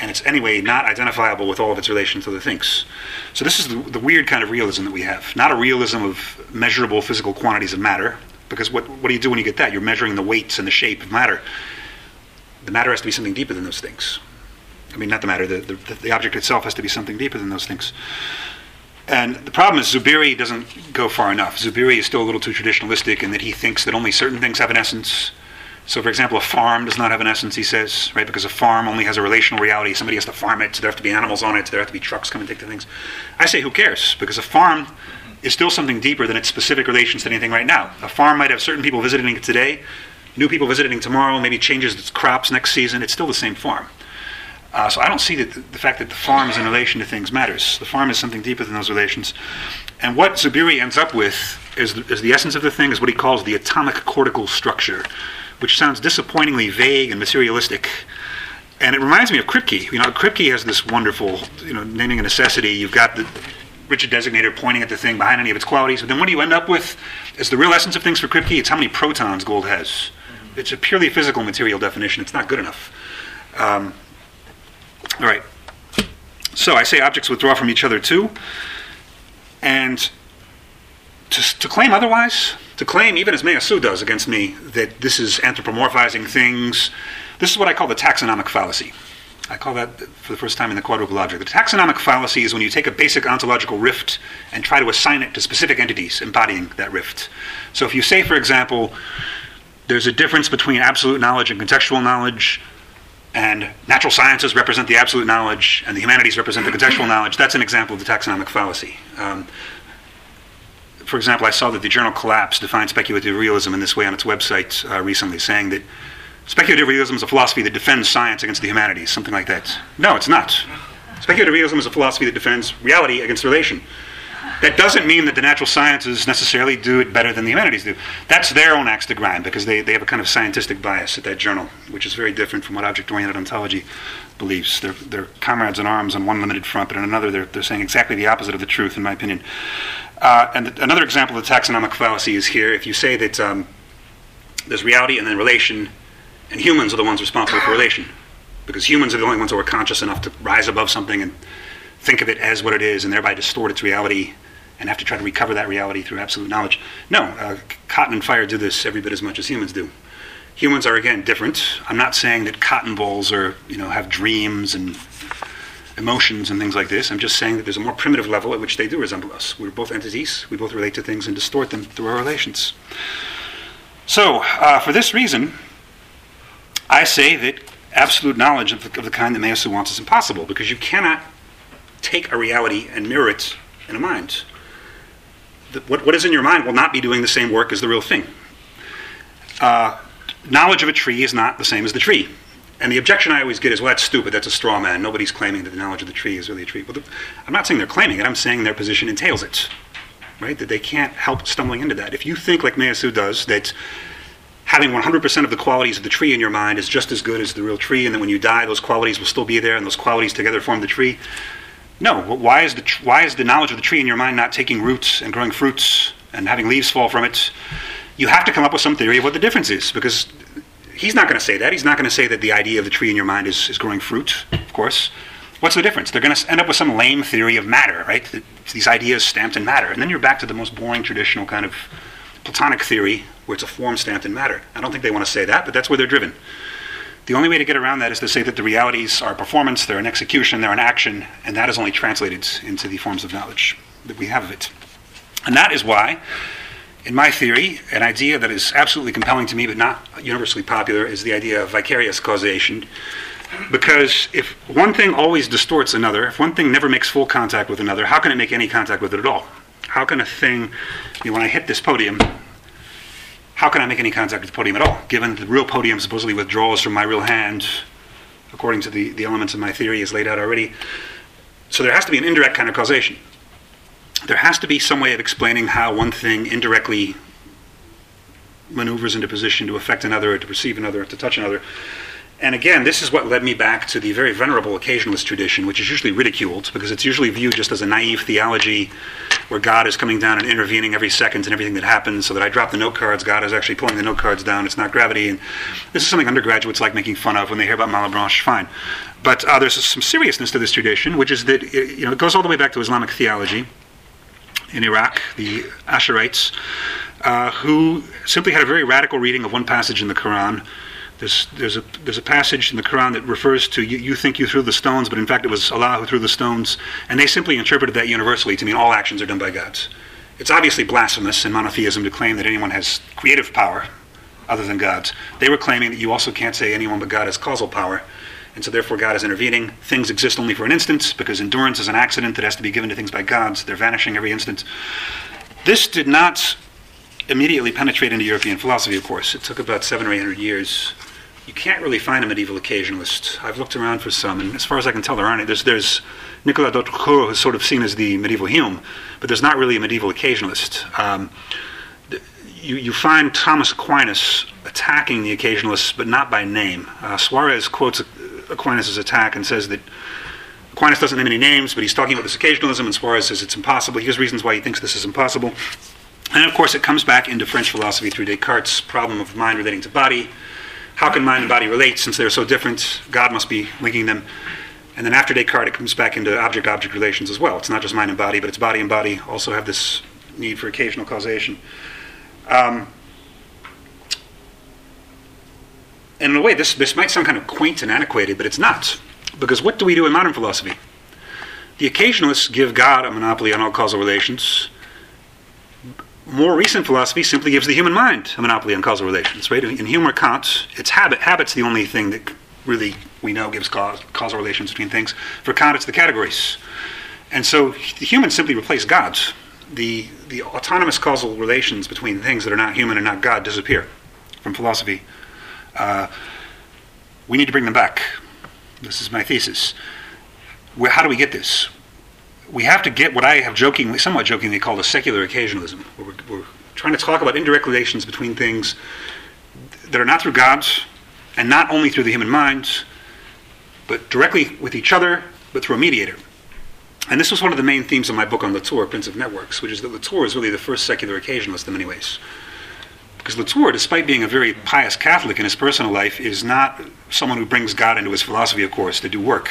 C: and it's anyway not identifiable with all of its relations to other things. So this is the, the, weird kind of realism that we have. Not a realism of measurable physical quantities of matter, because what, what do you do when you get that? You're measuring the weights and the shape of matter. The matter has to be something deeper than those things. I mean, not the matter, the, the, the object itself has to be something deeper than those things. And the problem is Zubiri doesn't go far enough. Zubiri is still a little too traditionalistic in that he thinks that only certain things have an essence so, for example, a farm does not have an essence, he says, right? Because a farm only has a relational reality. Somebody has to farm it, so there have to be animals on it, so there have to be trucks come and take the things. I say, who cares? Because a farm is still something deeper than its specific relations to anything right now. A farm might have certain people visiting it today, new people visiting tomorrow, maybe changes its crops next season. It's still the same farm. Uh, so I don't see that the, fact that the farm is in relation to things matters. The farm is something deeper than those relations. And what Zubiri ends up with is, is the essence of the thing is what he calls the atomic cortical structure which sounds disappointingly vague and materialistic. And it reminds me of Kripke. You know, Kripke has this wonderful, you know, Naming and Necessity. You've got the rigid designator pointing at the thing behind any of its qualities. But then what do you end up with? Is the real essence of things for Kripke? It's how many protons gold has. It's a purely physical material definition. It's not good enough. Um, all right. So I say objects withdraw from each other too. And to, to claim otherwise, to claim, even as Meillassoux does against me, that this is anthropomorphizing things, this is what I call the taxonomic fallacy. I call that for the first time in the quadruple logic. The taxonomic fallacy is when you take a basic ontological rift and try to assign it to specific entities embodying that rift. So if you say, for example, there's a difference between absolute knowledge and contextual knowledge, and natural sciences represent the absolute knowledge, and the humanities represent the contextual knowledge, that's an example of the taxonomic fallacy. Um, for example, I saw that the journal Collapse defined speculative realism in this way on its website uh, recently, saying that speculative realism is a philosophy that defends science against the humanities, something like that. No, it's not. Speculative realism is a philosophy that defends reality against relation. That doesn't mean that the natural sciences necessarily do it better than the humanities do. That's their own axe to grind because they, they have a kind of scientific bias at that journal, which is very different from what object oriented ontology believes. They're, they're comrades in arms on one limited front, but on another, they're, they're saying exactly the opposite of the truth, in my opinion. Uh, and th- another example of the taxonomic fallacy is here. If you say that um, there's reality and then relation, and humans are the ones responsible for relation, because humans are the only ones who are conscious enough to rise above something and think of it as what it is, and thereby distort its reality and have to try to recover that reality through absolute knowledge. No, uh, cotton and fire do this every bit as much as humans do. Humans are again different. I'm not saying that cotton balls are, you know, have dreams and emotions and things like this. I'm just saying that there's a more primitive level at which they do resemble us. We're both entities. We both relate to things and distort them through our relations. So, uh, for this reason, I say that absolute knowledge of the, of the kind that Meillassoux wants is impossible because you cannot take a reality and mirror it in a mind. The, what, what is in your mind will not be doing the same work as the real thing. Uh, knowledge of a tree is not the same as the tree. And the objection I always get is, well, that's stupid. That's a straw man. Nobody's claiming that the knowledge of the tree is really a tree. Well, the, I'm not saying they're claiming it. I'm saying their position entails it, right? That they can't help stumbling into that. If you think, like Meillassoux does, that having 100% of the qualities of the tree in your mind is just as good as the real tree, and that when you die, those qualities will still be there, and those qualities together form the tree. No. Why is the why is the knowledge of the tree in your mind not taking roots and growing fruits and having leaves fall from it? You have to come up with some theory of what the difference is, because he's not going to say that. He's not going to say that the idea of the tree in your mind is, is growing fruit, of course. What's the difference? They're going to end up with some lame theory of matter, right? These ideas stamped in matter. And then you're back to the most boring traditional kind of Platonic theory where it's a form stamped in matter. I don't think they want to say that, but that's where they're driven. The only way to get around that is to say that the realities are performance, they're an execution, they're an action, and that is only translated into the forms of knowledge that we have of it. And that is why in my theory, an idea that is absolutely compelling to me but not universally popular is the idea of vicarious causation. Because if one thing always distorts another, if one thing never makes full contact with another, how can it make any contact with it at all? How can a thing, you know, when I hit this podium, how can I make any contact with the podium at all, given the real podium supposedly withdraws from my real hand, according to the, the elements of my theory as laid out already? So there has to be an indirect kind of causation there has to be some way of explaining how one thing indirectly maneuvers into position to affect another, or to perceive another, or to touch another. And again, this is what led me back to the very venerable occasionalist tradition, which is usually ridiculed because it's usually viewed just as a naive theology where God is coming down and intervening every second in everything that happens. So that I drop the note cards, God is actually pulling the note cards down. It's not gravity. And this is something undergraduates like making fun of when they hear about Malebranche. Fine. But uh, there's some seriousness to this tradition, which is that it, you know, it goes all the way back to Islamic theology in Iraq, the Ash'arites, uh, who simply had a very radical reading of one passage in the Quran. There's, there's, a, there's a passage in the Quran that refers to you, you think you threw the stones, but in fact it was Allah who threw the stones. And they simply interpreted that universally to mean all actions are done by gods. It's obviously blasphemous in monotheism to claim that anyone has creative power other than God's. They were claiming that you also can't say anyone but God has causal power and so therefore God is intervening. Things exist only for an instant because endurance is an accident that has to be given to things by God. So they're vanishing every instant. This did not immediately penetrate into European philosophy, of course. It took about seven or eight hundred years. You can't really find a medieval occasionalist. I've looked around for some, and as far as I can tell, there aren't. any. There's, there's Nicolas d'Autrecourt, who's sort of seen as the medieval Hume, but there's not really a medieval occasionalist. Um, you, you find Thomas Aquinas attacking the occasionalists, but not by name. Uh, Suarez quotes Aquinas' attack and says that Aquinas doesn't name any names, but he's talking about this occasionalism, and Suarez says it's impossible. He has reasons why he thinks this is impossible. And of course, it comes back into French philosophy through Descartes' problem of mind relating to body. How can mind and body relate since they're so different? God must be linking them. And then after Descartes, it comes back into object object relations as well. It's not just mind and body, but it's body and body also have this need for occasional causation. Um, and in a way, this, this might sound kind of quaint and antiquated, but it's not. Because what do we do in modern philosophy? The occasionalists give God a monopoly on all causal relations. More recent philosophy simply gives the human mind a monopoly on causal relations, right? In Hume or Kant, it's habit. Habit's the only thing that really we know gives cause, causal relations between things. For Kant, it's the categories. And so the humans simply replace gods. The, the autonomous causal relations between things that are not human and not God disappear from philosophy. Uh, we need to bring them back. This is my thesis. Where, how do we get this? We have to get what I have jokingly, somewhat jokingly called a secular occasionalism, where we're, we're trying to talk about indirect relations between things that are not through gods, and not only through the human minds, but directly with each other, but through a mediator. And this was one of the main themes of my book on Latour, Prince of Networks, which is that Latour is really the first secular occasionalist in many ways. Because Latour, despite being a very pious Catholic in his personal life, is not someone who brings God into his philosophy, of course, to do work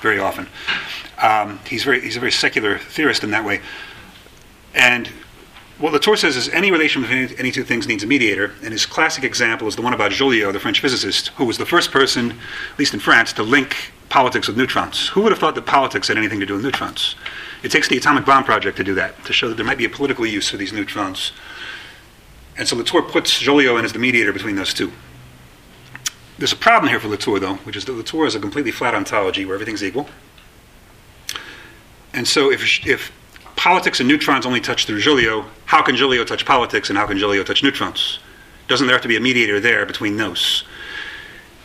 C: very often. Um, he's, very, he's a very secular theorist in that way. And what Latour says is any relation between any two things needs a mediator, and his classic example is the one about Joliot, the French physicist, who was the first person, at least in France, to link politics with neutrons. Who would have thought that politics had anything to do with neutrons? It takes the atomic bomb project to do that, to show that there might be a political use for these neutrons. And so Latour puts Joliot in as the mediator between those two. There's a problem here for Latour, though, which is that Latour is a completely flat ontology where everything's equal. And so if, if politics and neutrons only touch through Joliot, how can Joliot touch politics and how can Joliot touch neutrons? Doesn't there have to be a mediator there between those?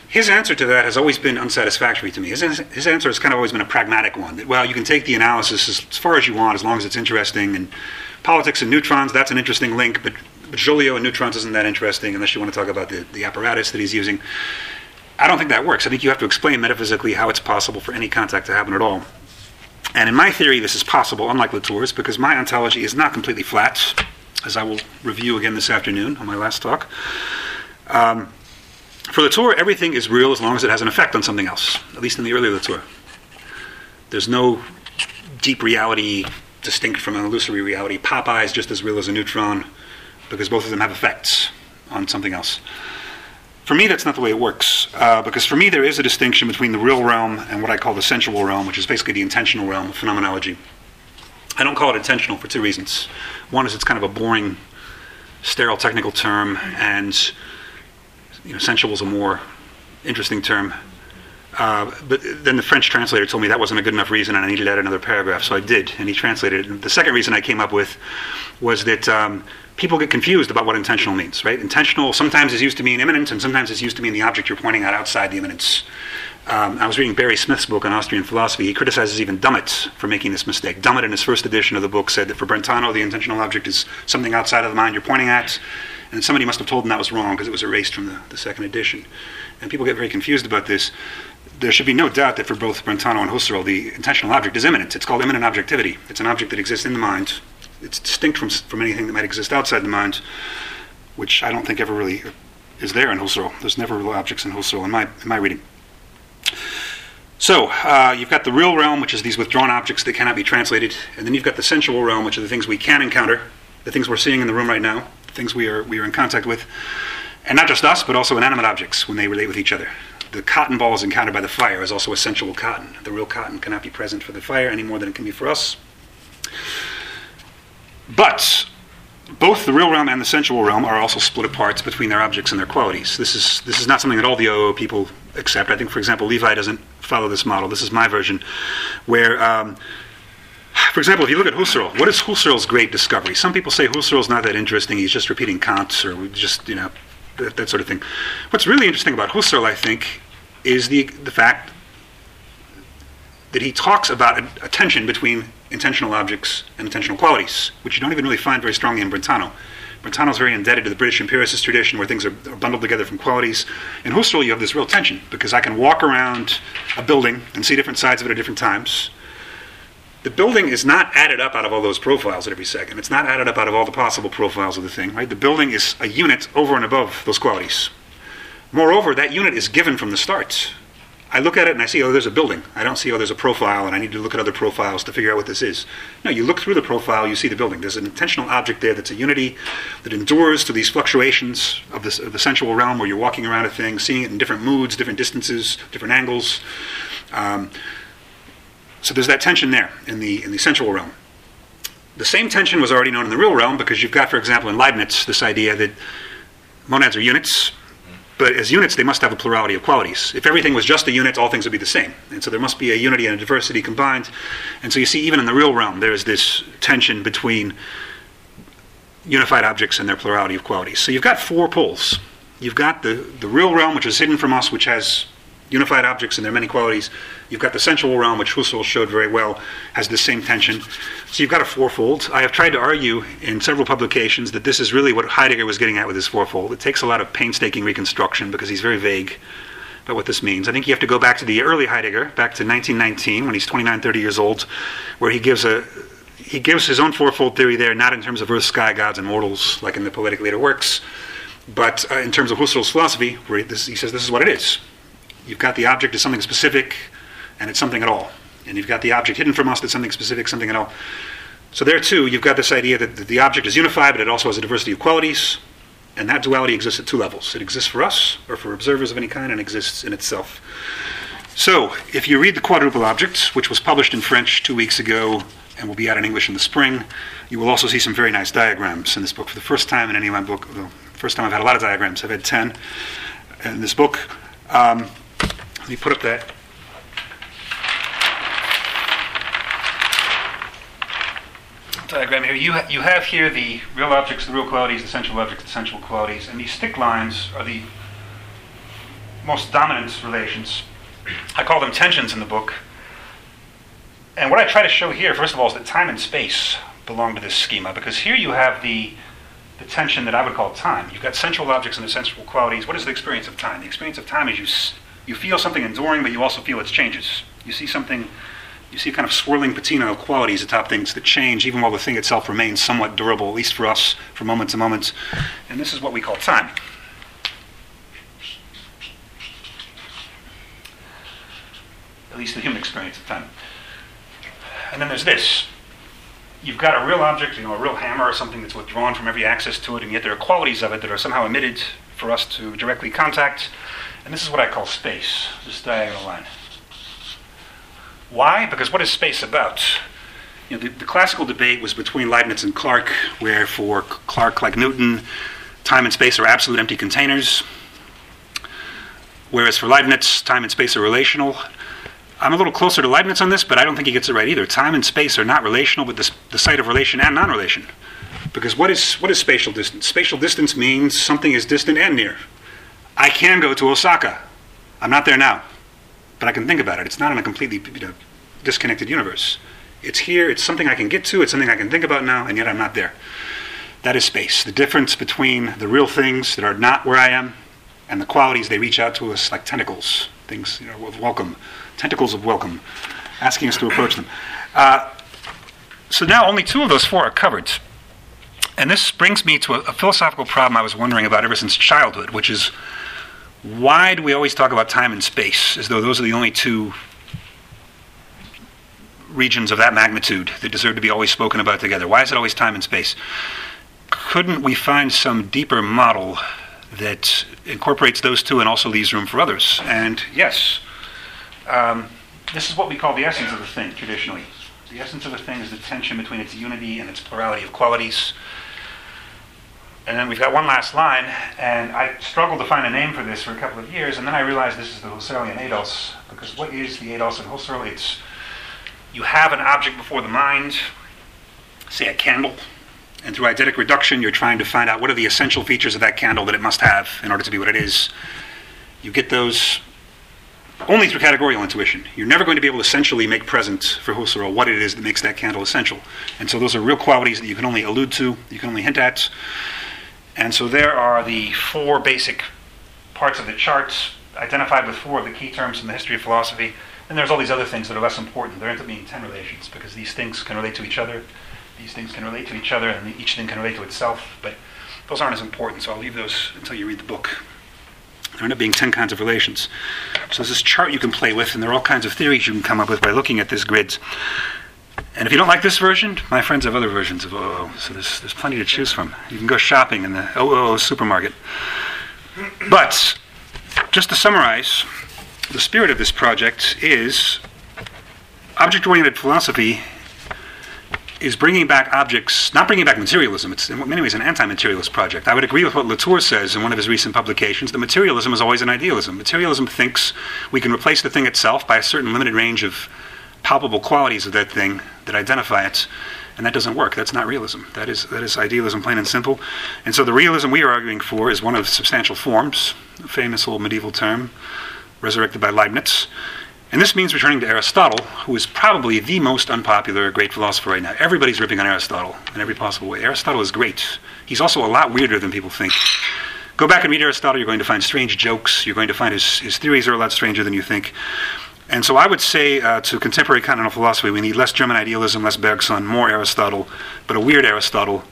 C: His answer to that has always been unsatisfactory to me. His, his answer has kind of always been a pragmatic one that, well, you can take the analysis as, as far as you want as long as it's interesting. And politics and neutrons, that's an interesting link, but, but Joliot and neutrons isn't that interesting unless you want to talk about the, the apparatus that he's using. I don't think that works. I think you have to explain metaphysically how it's possible for any contact to happen at all. And in my theory, this is possible, unlike Latour's, because my ontology is not completely flat, as I will review again this afternoon on my last talk. Um, for Latour, everything is real as long as it has an effect on something else, at least in the early Latour. There's no deep reality distinct from an illusory reality. Popeye is just as real as a neutron because both of them have effects on something else. For me, that's not the way it works, uh, because for me, there is a distinction between the real realm and what I call the sensual realm, which is basically the intentional realm of phenomenology. I don't call it intentional for two reasons. One is it's kind of a boring, sterile technical term, and you know, sensual is a more interesting term. Uh, but then the French translator told me that wasn't a good enough reason, and I needed to add another paragraph, so I did, and he translated it. the second reason I came up with was that um, people get confused about what intentional means, right? Intentional sometimes is used to mean immanent, and sometimes it's used to mean the object you're pointing at outside the immanence. Um, I was reading Barry Smith's book on Austrian philosophy. He criticizes even Dummett for making this mistake. Dummett, in his first edition of the book, said that for Brentano, the intentional object is something outside of the mind you're pointing at, and somebody must have told him that was wrong because it was erased from the, the second edition. And people get very confused about this. There should be no doubt that for both Brentano and Husserl, the intentional object is immanent. It's called immanent objectivity. It's an object that exists in the mind, it's distinct from, from anything that might exist outside the mind, which I don't think ever really is there in Husserl. There's never real objects in Husserl in my, in my reading. So uh, you've got the real realm, which is these withdrawn objects that cannot be translated, and then you've got the sensual realm, which are the things we can encounter, the things we're seeing in the room right now, the things we are we are in contact with, and not just us, but also inanimate objects when they relate with each other. The cotton ball is encountered by the fire is also a sensual cotton. The real cotton cannot be present for the fire any more than it can be for us. But both the real realm and the sensual realm are also split apart between their objects and their qualities. This is this is not something that all the OO people accept. I think, for example, Levi doesn't follow this model. This is my version, where. Um, for example, if you look at Husserl, what is Husserl's great discovery? Some people say Husserl's not that interesting. He's just repeating Kant or just, you know, that, that sort of thing. What's really interesting about Husserl, I think, is the, the fact that he talks about a, a tension between intentional objects and intentional qualities, which you don't even really find very strongly in Brentano. Brentano is very indebted to the British empiricist tradition where things are, are, bundled together from qualities. In Husserl, you have this real tension because I can walk around a building and see different sides of it at different times. The building is not added up out of all those profiles at every second. It's not added up out of all the possible profiles of the thing, right? The building is a unit over and above those qualities. Moreover, that unit is given from the start. I look at it and I see, oh, there's a building. I don't see, oh, there's a profile, and I need to look at other profiles to figure out what this is. No, you look through the profile, you see the building. There's an intentional object there that's a unity that endures to these fluctuations of, this, of the sensual realm where you're walking around a thing, seeing it in different moods, different distances, different angles. Um, so there's that tension there in the, in the sensual realm. The same tension was already known in the real realm because you've got, for example, in Leibniz, this idea that monads are units, but as units, they must have a plurality of qualities. If everything was just a unit, all things would be the same. And so there must be a unity and a diversity combined. And so you see, even in the real realm, there's this tension between unified objects and their plurality of qualities. So you've got four poles. You've got the, the real realm, which is hidden from us, which has unified objects and their many qualities. You've got the sensual realm, which Husserl showed very well, has the same tension. So you've got a fourfold. I have tried to argue in several publications that this is really what Heidegger was getting at with his fourfold. It takes a lot of painstaking reconstruction because he's very vague about what this means. I think you have to go back to the early Heidegger, back to 1919, when he's 29, 30 years old, where he gives a he gives his own fourfold theory there, not in terms of earth, sky, gods, and mortals, like in the poetic later works, but uh, in terms of Husserl's philosophy, where he, this, he says this is what it is. You've got the object as something specific, and it's something at all. And you've got the object hidden from us that's something specific, something at all. So there too, you've got this idea that the object is unified, but it also has a diversity of qualities, and that duality exists at two levels. It exists for us, or for observers of any kind, and exists in itself. So, if you read The Quadruple Object, which was published in French two weeks ago and will be out in English in the spring, you will also see some very nice diagrams in this book. For the first time in any of my book, the first time I've had a lot of diagrams, I've had 10 in this book. Um, let me put up that diagram here. You, ha- you have here the real objects, the real qualities, the sensual objects, the sensual qualities, and these stick lines are the most dominant relations. I call them tensions in the book. And what I try to show here, first of all, is that time and space belong to this schema, because here you have the, the tension that I would call time. You've got sensual objects and the sensual qualities. What is the experience of time? The experience of time is you, you feel something enduring, but you also feel its changes. You see something you see a kind of swirling patina of qualities atop things that change even while the thing itself remains somewhat durable, at least for us, from moment to moment. And this is what we call time. At least the human experience of time. And then there's this. You've got a real object, you know, a real hammer or something that's withdrawn from every access to it, and yet there are qualities of it that are somehow emitted for us to directly contact. And this is what I call space, this diagonal line. Why? Because what is space about? You know, the, the, classical debate was between Leibniz and Clarke, where for Clarke, like Newton, time and space are absolute empty containers, whereas for Leibniz, time and space are relational. I'm a little closer to Leibniz on this, but I don't think he gets it right either. Time and space are not relational, but the, the site of relation and non relation. Because what is, what is spatial distance? Spatial distance means something is distant and near. I can go to Osaka. I'm not there now but I can think about it. It's not in a completely you know, disconnected universe. It's here, it's something I can get to, it's something I can think about now, and yet I'm not there. That is space. The difference between the real things that are not where I am and the qualities they reach out to us like tentacles, things you know, of welcome, tentacles of welcome, asking us to approach them. Uh, so now only two of those four are covered. And this brings me to a, a philosophical problem I was wondering about ever since childhood, which is why do we always talk about time and space as though those are the only two regions of that magnitude that deserve to be always spoken about together? Why is it always time and space? Couldn't we find some deeper model that incorporates those two and also leaves room for others? And yes, um, this is what we call the essence of a thing traditionally. The essence of a thing is the tension between its unity and its plurality of qualities. And then we've got one last line, and I struggled to find a name for this for a couple of years, and then I realized this is the Husserlian eidos, because what is the eidos in Husserl? It's you have an object before the mind, say a candle, and through eidetic reduction, you're trying to find out what are the essential features of that candle that it must have in order to be what it is. You get those only through categorical intuition. You're never going to be able to essentially make present for Husserl what it is that makes that candle essential. And so those are real qualities that you can only allude to, you can only hint at. And so there are the four basic parts of the charts identified with four of the key terms in the history of philosophy. And there's all these other things that are less important. There end up being ten relations because these things can relate to each other, these things can relate to each other, and each thing can relate to itself. But those aren't as important, so I'll leave those until you read the book. There end up being 10 kinds of relations. So there's this chart you can play with, and there are all kinds of theories you can come up with by looking at these grids. And if you don't like this version, my friends have other versions of OO, so there's, there's plenty to choose from. You can go shopping in the OO supermarket. But, just to summarize, the spirit of this project is object oriented philosophy is bringing back objects, not bringing back materialism. It's in many ways an anti materialist project. I would agree with what Latour says in one of his recent publications that materialism is always an idealism. Materialism thinks we can replace the thing itself by a certain limited range of palpable qualities of that thing that identify it. And that doesn't work. That's not realism. That is, that is idealism, plain and simple. And so the realism we are arguing for is one of substantial forms, a famous old medieval term, resurrected by Leibniz. And this means returning to Aristotle, who is probably the most unpopular great philosopher right now. Everybody's ripping on Aristotle in every possible way. Aristotle is great. He's also a lot weirder than people think. Go back and read Aristotle, you're going to find strange jokes. You're going to find his, his theories are a lot stranger than you think. And so I would say uh, to contemporary continental philosophy, we need less German idealism, less Bergson, more Aristotle, but a weird Aristotle,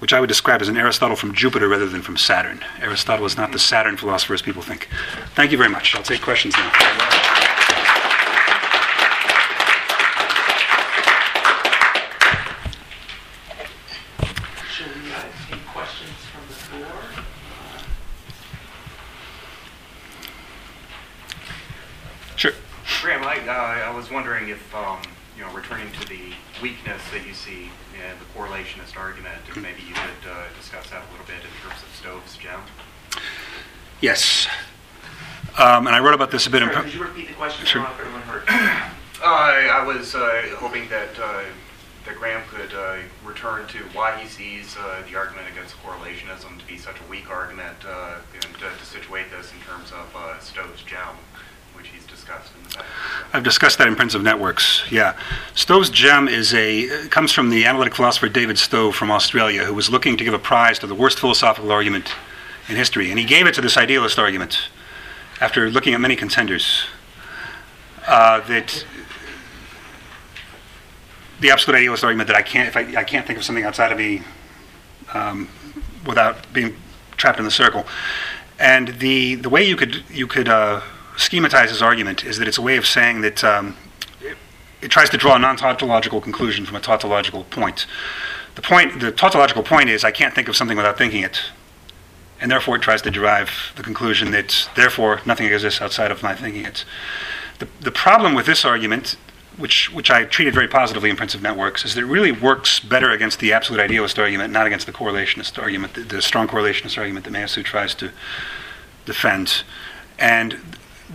C: which I would describe as an Aristotle from Jupiter rather than from Saturn. Aristotle is not the Saturn philosopher as people think. Thank you very much. I'll take questions now.
D: Uh, I was wondering if, um, you know, returning to the weakness that you see in the correlationist argument, if maybe you could uh, discuss that a little bit in terms of Stove's gem.
C: Yes. Um, and I wrote about this a bit.
D: Sorry, in could you repeat the question? Sure. I everyone heard. uh, I was uh, hoping that uh, that Graham could uh, return to why he sees uh, the argument against correlationism to be such a weak argument, uh, and to situate this in terms of uh, Stove's gem which he's discussed in the.
C: I've discussed that in Prince of Networks. Yeah, Stove's gem is a comes from the analytic philosopher David Stove from Australia, who was looking to give a prize to the worst philosophical argument in history, and he gave it to this idealist argument after looking at many contenders. Uh, that the absolute idealist argument that I can't if I, I can't think of something outside of me um, without being trapped in the circle. And the the way you could you could uh, schematize his argument is that it's a way of saying that um, it, it, tries to draw a non-tautological conclusion from a tautological point. The point, the tautological point is I can't think of something without thinking it, and therefore it tries to derive the conclusion that therefore nothing exists outside of my thinking it. The, the problem with this argument, which which I treated very positively in Prince of Networks, is that it really works better against the absolute idealist argument, not against the correlationist argument, the, the strong correlationist argument that Meillassoux tries to defend. And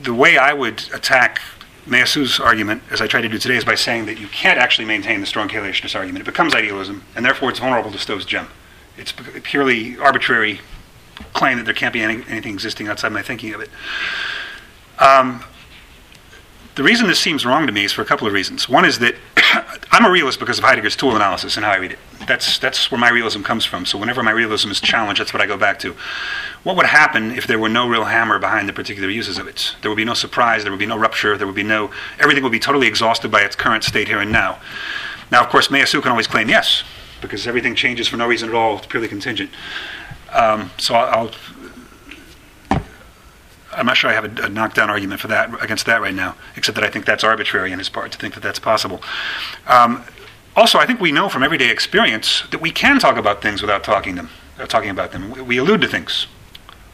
C: the way I would attack Meillassoux' argument, as I try to do today, is by saying that you can't actually maintain the strong correlationist argument. It becomes idealism, and therefore it's vulnerable to Stove's gem. It's purely arbitrary claim that there can't be any, anything existing outside my thinking of it. Um, the reason this seems wrong to me is for a couple of reasons. One is that I'm a realist because of Heidegger's tool analysis and how I read it. That's, that's where my realism comes from. So whenever my realism is challenged, that's what I go back to. What would happen if there were no real hammer behind the particular uses of it? There would be no surprise, there would be no rupture, there would be no, everything would be totally exhausted by its current state here and now. Now, of course, Meillassoux can always claim yes, because everything changes for no reason at all, it's purely contingent. Um, so I'll, I'm not sure I have a, a, knockdown argument for that against that right now, except that I think that's arbitrary on his part to think that that's possible. Um, also, I think we know from everyday experience that we can talk about things without talking them, talking about them. We, we allude to things.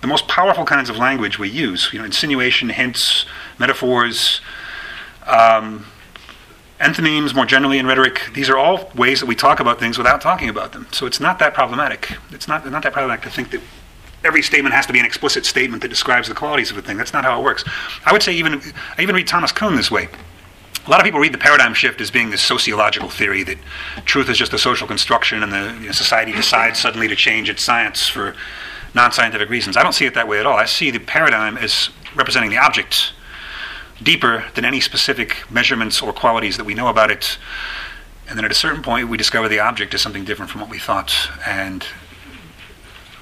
C: The most powerful kinds of language we use, you know, insinuation, hints, metaphors, um, more generally in rhetoric, these are all ways that we talk about things without talking about them. So it's not that problematic. It's not, not that problematic to think that every statement has to be an explicit statement that describes the qualities of a thing. That's not how it works. I would say even I even read Thomas Kuhn this way. A lot of people read the paradigm shift as being this sociological theory that truth is just a social construction and the you know, society decides suddenly to change its science for non-scientific reasons. I don't see it that way at all. I see the paradigm as representing the object deeper than any specific measurements or qualities that we know about it. And then at a certain point, we discover the object is something different from what we thought. And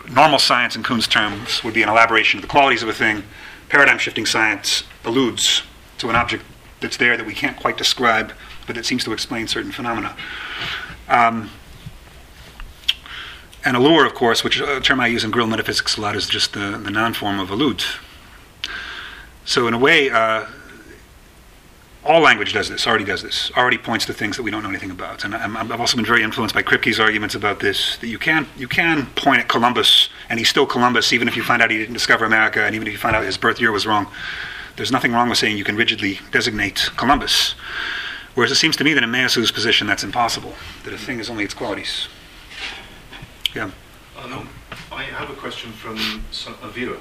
C: normal science, in Kuhn's terms, would be an elaboration of the qualities of a thing. Paradigm shifting science alludes to an object that's there that we can't quite describe, but it seems to explain certain phenomena. Um, and allure, of course, which a term I use in guerrilla metaphysics a lot, is just the, the non form of allude. So in a way, uh, all language does this, already does this, already points to things that we don't know anything about. And I'm, I've also been very influenced by Kripke's arguments about this, that you can, you can point at Columbus, and he's still Columbus, even if you find out he didn't discover America, and even if you find out his birth year was wrong. There's nothing wrong with saying you can rigidly designate Columbus. Whereas it seems to me that in Meillassoux position, that's impossible, that a thing is only its qualities. Yeah.
E: Um, I have a question from some, a viewer,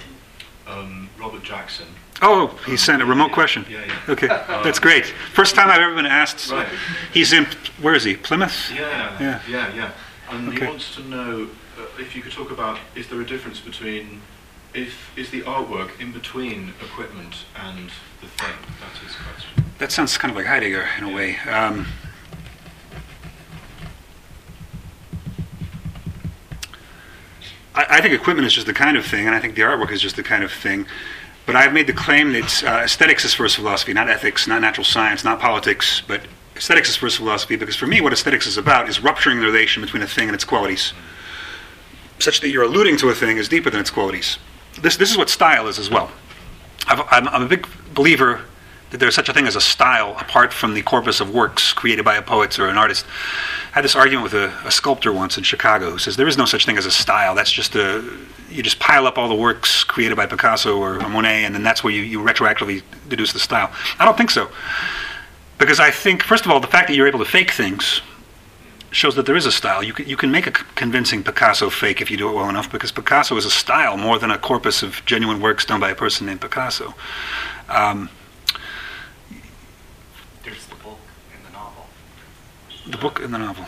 E: um, Robert Jackson.
C: Oh, he sent a remote question.
E: Yeah, yeah.
C: Okay, that's great. First time I've ever been asked.
E: Right.
C: He's in, where is he? Plymouth?
E: Yeah,
C: Yeah.
E: yeah, yeah. And
C: Okay.
E: he wants to know uh, if you could talk about is there a difference between if is the artwork in between equipment and the thing? That's his question.
C: That sounds kind of like Heidegger in a way. Um, I, I think equipment is just the kind of thing, and I think the artwork is just the kind of thing. But I've made the claim that uh, aesthetics is first philosophy, not ethics, not natural science, not politics, but aesthetics is first philosophy because for me, what aesthetics is about is rupturing the relation between a thing and its qualities, such that you're alluding to a thing is deeper than its qualities. This, this is what style is as well. I'm, I'm a big believer that there's such a thing as a style apart from the corpus of works created by a poet or an artist. I had this argument with a, a sculptor once in Chicago who says there is no such thing as a style. That's just a you just pile up all the works created by Picasso or Monet, and then that's where you, you retroactively deduce the style. I don't think so. Because I think, first of all, the fact that you're able to fake things shows that there is a style. You can, you can make a convincing Picasso fake if you do it well enough, because Picasso is a style more than a corpus of genuine works done by a person named Picasso. Um,
D: There's the book in the novel.
C: The book and the novel.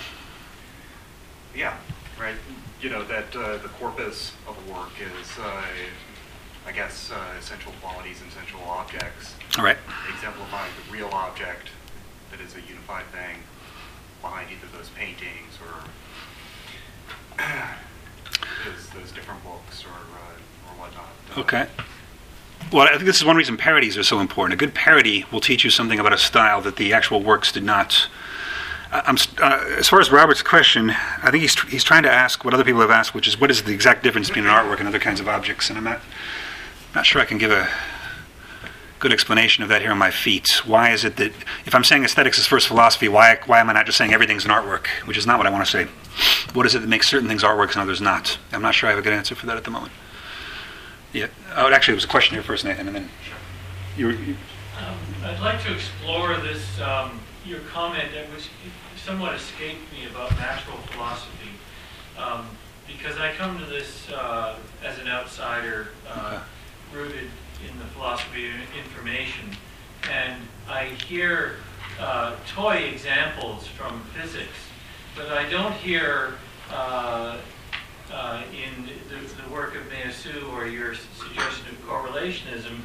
D: Yeah, right. You know, that uh, the corpus of a work is, uh, I guess, uh, essential qualities and essential objects,
C: All right.
D: exemplifying the real object that is a unified thing behind either those paintings or those, those different books or, uh, or whatnot.
C: Okay. Well, I think this is one reason parodies are so important. A good parody will teach you something about a style that the actual works did not. Uh, as far as Robert's question, I think he's, tr- he's trying to ask what other people have asked, which is what is the exact difference between an artwork and other kinds of objects? And I'm not, not sure I can give a good explanation of that here on my feet. Why is it that if I'm saying aesthetics is first philosophy, why, why am I not just saying everything's an artwork, which is not what I want to say? What is it that makes certain things artworks and others not? I'm not sure I have a good answer for that at the moment. Yeah. Oh, actually, it was a question here first, Nathan, and then you. were- you
F: Um, I'd like to explore this, um, your comment that was somewhat escaped me about natural philosophy. Um, because I come to this uh, as an outsider, uh, rooted in the philosophy of information, and I hear uh, toy examples from physics, but I don't hear uh, uh, in the, the work of Meillassoux or your suggestion of correlationism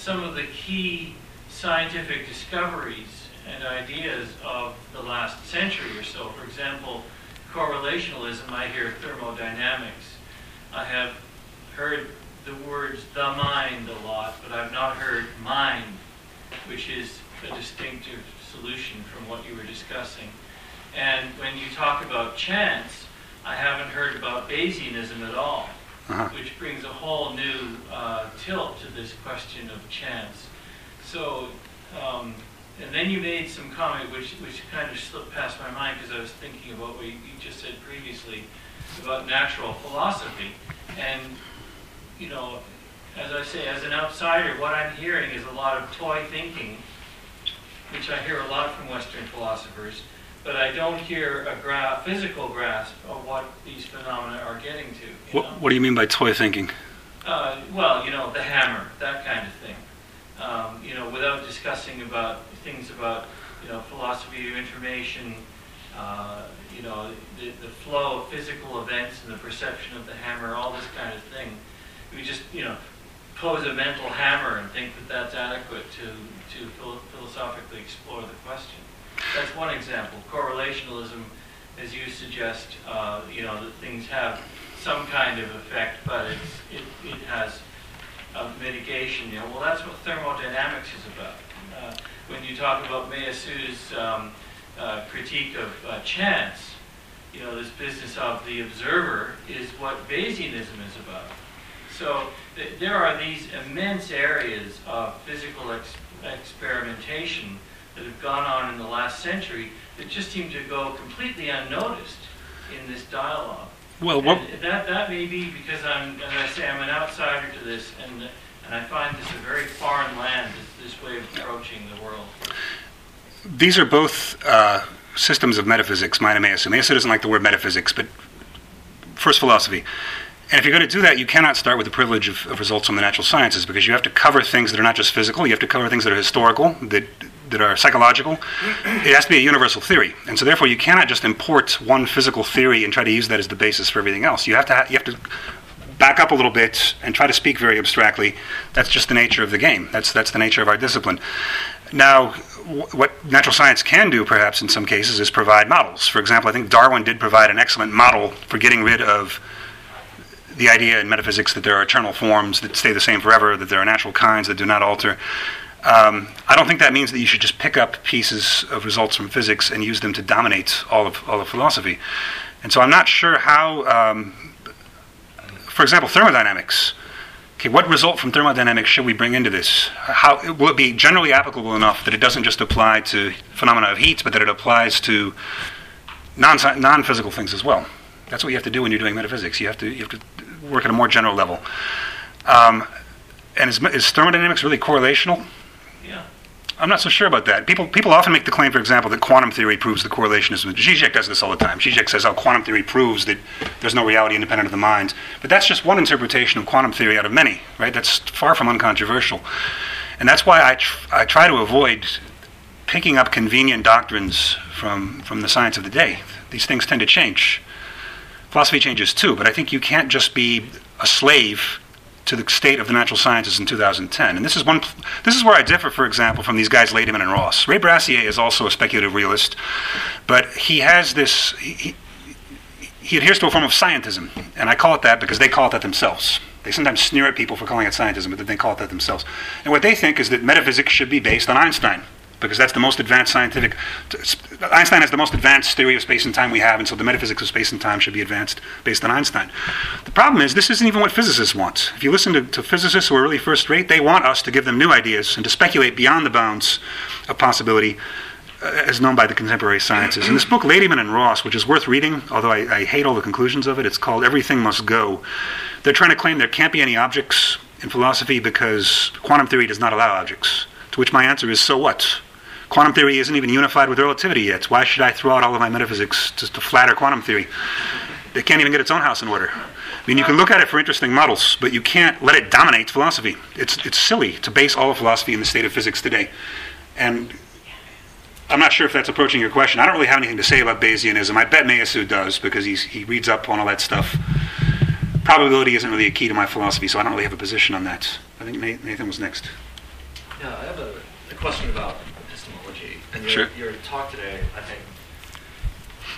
F: some of the key scientific discoveries and ideas of the last century or so. For example, correlationalism, I hear thermodynamics. I have heard the words the mind a lot, but I've not heard mind, which is a distinctive solution from what you were discussing. And when you talk about chance, I haven't heard about Bayesianism at all,
C: Uh-huh.
F: which brings a whole new uh, tilt to this question of chance. So, um, and then you made some comment which, which kind of slipped past my mind because I was thinking about what you you just said previously about natural philosophy. And, you know, as I say, as an outsider, what I'm hearing is a lot of toy thinking, which I hear a lot from Western philosophers, but I don't hear a gra- physical grasp of what these phenomena are getting to.
C: What, what do you mean by toy thinking?
F: Uh, well, you know, the hammer, that kind of thing. Um, you know, without discussing about things about, you know, philosophy of information, uh, you know, the, the flow of physical events and the perception of the hammer, all this kind of thing. We just, you know, pose a mental hammer and think that that's adequate to, to philo- philosophically explore the question. That's one example. Correlationalism, as you suggest, uh, you know, that things have some kind of effect, but it, it has a mitigation, you know. Well, that's what thermodynamics is about. Uh, when you talk about Meillassoux' um, uh, critique of uh, chance, you know, this business of the observer is what Bayesianism is about. So th- there are these immense areas of physical ex- experimentation that have gone on in the last century that just seem to go completely unnoticed in this dialogue.
C: Well, what,
F: that, that may be because I'm, as I say, I'm an outsider to this, and, and I find this a very foreign land, this, way of approaching the world.
C: these are both uh, systems of metaphysics, mine and Meillassoux. Meillassoux doesn't like the word metaphysics, but first philosophy. And if you're going to do that, you cannot start with the privilege of, of results from the natural sciences because you have to cover things that are not just physical, you have to cover things that are historical, that, that are psychological. It has to be a universal theory. And so, therefore, you cannot just import one physical theory and try to use that as the basis for everything else. You have to, ha- you have to back up a little bit and try to speak very abstractly. That's just the nature of the game, that's, that's the nature of our discipline. Now, wh- what natural science can do, perhaps in some cases, is provide models. For example, I think Darwin did provide an excellent model for getting rid of the idea in metaphysics that there are eternal forms that stay the same forever, that there are natural kinds that do not alter. Um, I don't think that means that you should just pick up pieces of results from physics and use them to dominate all of all of philosophy. And so I'm not sure how, um, for example, thermodynamics. Okay, what result from thermodynamics should we bring into this? How will it be generally applicable enough that it doesn't just apply to phenomena of heat, but that it applies to non non physical things as well? That's what you have to do when you're doing metaphysics. You have to you have to work at a more general level. Um, and is, is thermodynamics really correlational? I'm not so sure about that. People people often make the claim, for example, that quantum theory proves the correlationism. Zizek does this all the time. Zizek says, "Oh, quantum theory proves that there's no reality independent of the mind." But that's just one interpretation of quantum theory out of many, right? That's far from uncontroversial, and that's why I tr- I try to avoid picking up convenient doctrines from from the science of the day. These things tend to change. Philosophy changes too, but I think you can't just be a slave to the state of the natural sciences in 2010. And this is one. This is where I differ, for example, from these guys Ladyman and Ross. Ray Brassier is also a speculative realist, but he has this. He, he adheres to a form of scientism, and I call it that because they call it that themselves. They sometimes sneer at people for calling it scientism, but then they call it that themselves. And what they think is that metaphysics should be based on Einstein, because that's the most advanced scientific. Einstein has the most advanced theory of space and time we have, and so the metaphysics of space and time should be advanced based on Einstein. The problem is, this isn't even what physicists want. If you listen to, to physicists who are really first rate, they want us to give them new ideas and to speculate beyond the bounds of possibility uh, as known by the contemporary sciences. In this book, Ladyman and Ross, which is worth reading, although I, I hate all the conclusions of it, it's called Everything Must Go. They're trying to claim there can't be any objects in philosophy because quantum theory does not allow objects. To which my answer is, so what? Quantum theory isn't even unified with relativity yet. Why should I throw out all of my metaphysics just to flatter quantum theory? It can't even get its own house in order. I mean, you can look at it for interesting models, but you can't let it dominate philosophy. It's, it's silly to base all of philosophy in the state of physics today. And I'm not sure if that's approaching your question. I don't really have anything to say about Bayesianism. I bet Meillassoux does because he's, he reads up on all that stuff. Probability isn't really a key to my philosophy, so I don't really have a position on that. I think Nathan was next.
G: Yeah, I have a, a question about. And your,
C: Sure.
G: your talk today, I think,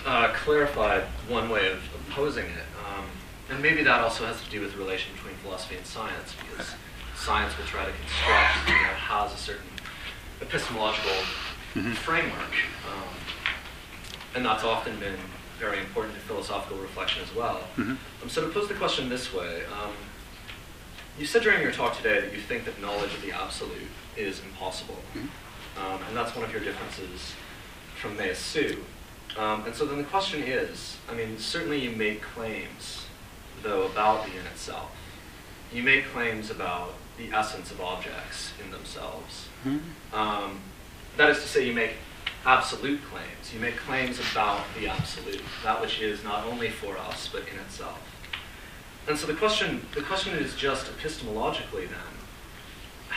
G: uh, clarified one way of opposing it. Um, and maybe that also has to do with the relation between philosophy and science, because science will try to construct, you know, has a certain epistemological framework. Um, and that's often been very important to philosophical reflection as well.
C: Mhm.
G: Um, so to pose the question this way, um, you said during your talk today that you think that knowledge of the absolute is impossible. Um, and that's one of your differences from Meillassoux. Um, and so then the question is, I mean, certainly you make claims, though, about the in itself. You make claims about the essence of objects in themselves. Um, that is to say, you make absolute claims. You make claims about the absolute, that which is not only for us, but in itself. And so the question, the question is just epistemologically then,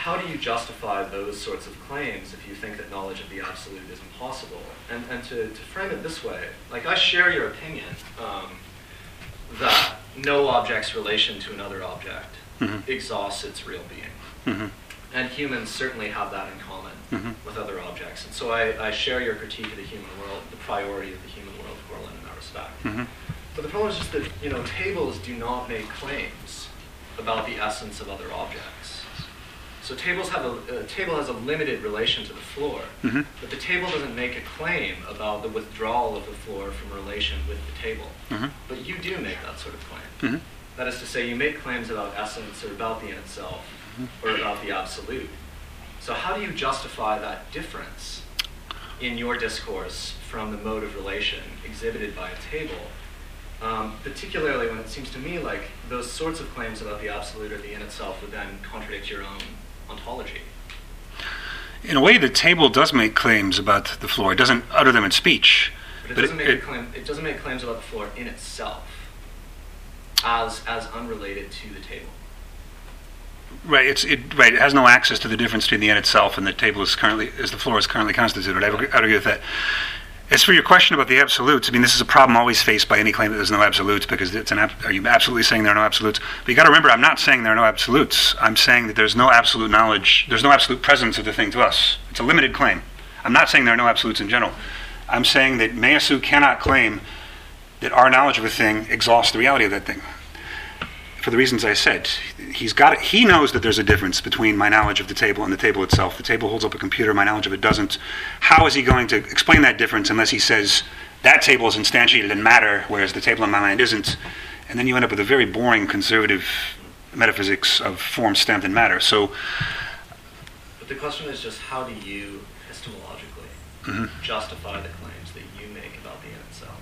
G: how do you justify those sorts of claims if you think that knowledge of the absolute is impossible? And, and to, to frame it this way, like I share your opinion um, that no object's relation to another object
C: Mhm.
G: exhausts its real being.
C: Mhm.
G: And humans certainly have that in common
C: Mhm.
G: with other objects. And so I, I share your critique of the human world, the priority of the human world, Corlin, in that respect.
C: Mhm.
G: But the problem is just that, you know, tables do not make claims about the essence of other objects. So tables have a, a table has a limited relation to the floor,
C: Mhm.
G: but the table doesn't make a claim about the withdrawal of the floor from relation with the table.
C: Mhm.
G: But you do make that sort of claim.
C: Mhm.
G: That is to say, you make claims about essence or about the in itself or about the absolute. So, how do you justify that difference in your discourse from the mode of relation exhibited by a table? Um, particularly when it seems to me like those sorts of claims about the absolute or the in itself would then contradict your own ontology.
C: In a way, the table does make claims about the floor. It doesn't utter them in speech.
G: But it
C: But
G: doesn't
C: it-
G: make
C: it-
G: a claim. It doesn't make claims about the floor in itself, as as unrelated to the table.
C: Right. It's it. Right. It has no access to the difference between the end itself and the table is currently as the floor is currently constituted. I would agree, I'd agree with that. As for your question about the absolutes, I mean, this is a problem always faced by any claim that there's no absolutes because it's an. ab- Are you absolutely saying there are no absolutes? But you got to remember, I'm not saying there are no absolutes. I'm saying that there's no absolute knowledge. There's no absolute presence of the thing to us. It's a limited claim. I'm not saying there are no absolutes in general. I'm saying that Meillassoux cannot claim that our knowledge of a thing exhausts the reality of that thing for the reasons I said. He's got it. He knows that there's a difference between my knowledge of the table and the table itself. The table holds up a computer. My knowledge of it doesn't. How is he going to explain that difference unless he says that table is instantiated in matter, whereas the table in my mind isn't? And then you end up with a very boring conservative metaphysics of form stamped in matter. So
G: But the question is just how do you epistemologically
C: Mhm.
G: justify the claims that you make about the in itself,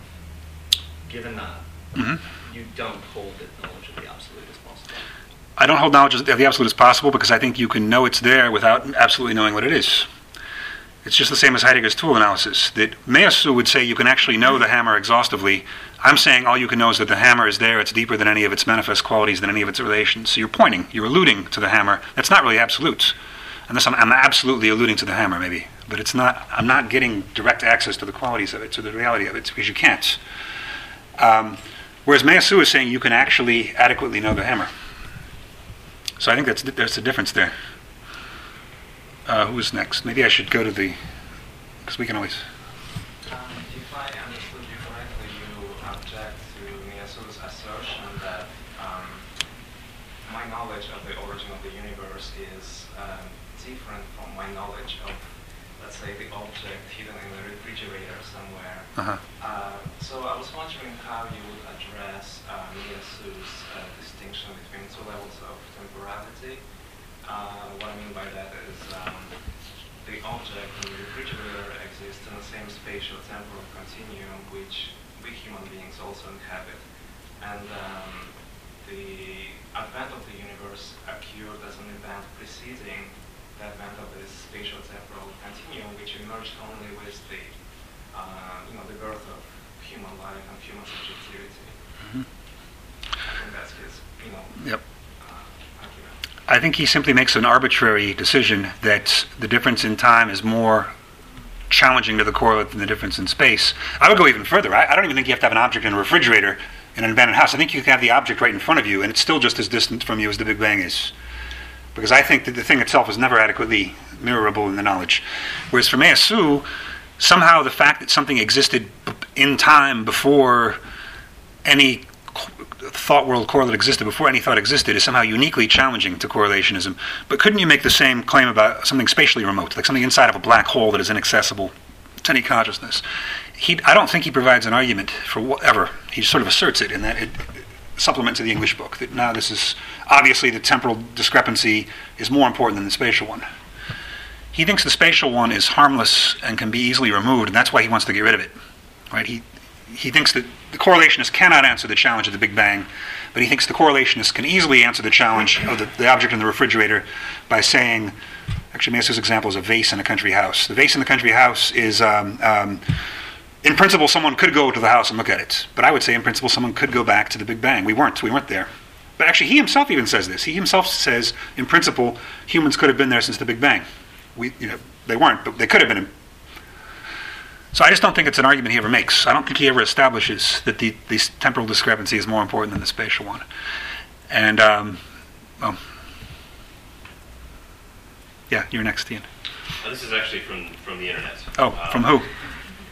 G: given that
C: Mhm.
G: you don't hold that knowledge of the absolute.
C: I don't hold knowledge of the absolute as possible because I think you can know it's there without absolutely knowing what it is. It's just the same as Heidegger's tool analysis. That Meillassoux would say you can actually know the hammer exhaustively. I'm saying all you can know is that the hammer is there. It's deeper than any of its manifest qualities, than any of its relations. So you're pointing, you're alluding to the hammer. That's not really absolute, unless I'm, I'm absolutely alluding to the hammer, maybe. But it's not. I'm not getting direct access to the qualities of it, to the reality of it, because you can't. Um, whereas Meillassoux is saying you can actually adequately know the hammer. So I think that's there's a difference there. Uh, who's next? Maybe I should go to the because we can always.
H: Um, if I understood you correctly, you object to Meillassoux's assertion that um, my knowledge of the origin of the universe is um, different from my knowledge of, let's say, the object hidden in the refrigerator somewhere.
C: Uh-huh.
H: Uh, so I was wondering how you would address uh, Meillassoux's uh, distinction between two levels of temporality. Uh, what I mean by that is um, the object in the refrigerator exists in the same spatial temporal continuum which we human beings also inhabit. And um, the advent of the universe occurred as an event preceding the advent of this spatial temporal continuum which emerged only with the uh, you know the birth of human life and human subjectivity. I think that's his you know
C: Yep.
H: uh.
C: I think he simply makes an arbitrary decision that the difference in time is more challenging to the correlate than the difference in space. I would go even further. I, I don't even think you have to have an object in a refrigerator in an abandoned house. I think you can have the object right in front of you, and it's still just as distant from you as the Big Bang is. Because I think that the thing itself is never adequately mirrorable in the knowledge. Whereas for Meillassoux, somehow the fact that something existed in time before any thought world correlate existed, before any thought existed, is somehow uniquely challenging to correlationism. But couldn't you make the same claim about something spatially remote, like something inside of a black hole that is inaccessible to any consciousness? He, I don't think he provides an argument for whatever. He sort of asserts it in that it, supplement to the English book that now this is obviously the temporal discrepancy is more important than the spatial one. He thinks the spatial one is harmless and can be easily removed, and that's why he wants to get rid of it. Right? He he thinks that the correlationist cannot answer the challenge of the Big Bang, but he thinks the correlationist can easily answer the challenge of the, the object in the refrigerator by saying, actually, Meillassoux's example is a vase in a country house. The vase in the country house is, um, um, in principle, someone could go to the house and look at it, but I would say, in principle, someone could go back to the Big Bang. We weren't. We weren't there. But actually, he himself even says this. He himself says, in principle, humans could have been there since the Big Bang. We, you know, they weren't, but they could have been. So I just don't think it's an argument he ever makes. I don't think he ever establishes that the, the temporal discrepancy is more important than the spatial one. And, um, well, yeah, you're next, Ian.
B: Uh, this is actually from, from the internet.
C: Oh,
B: Uh,
C: from who?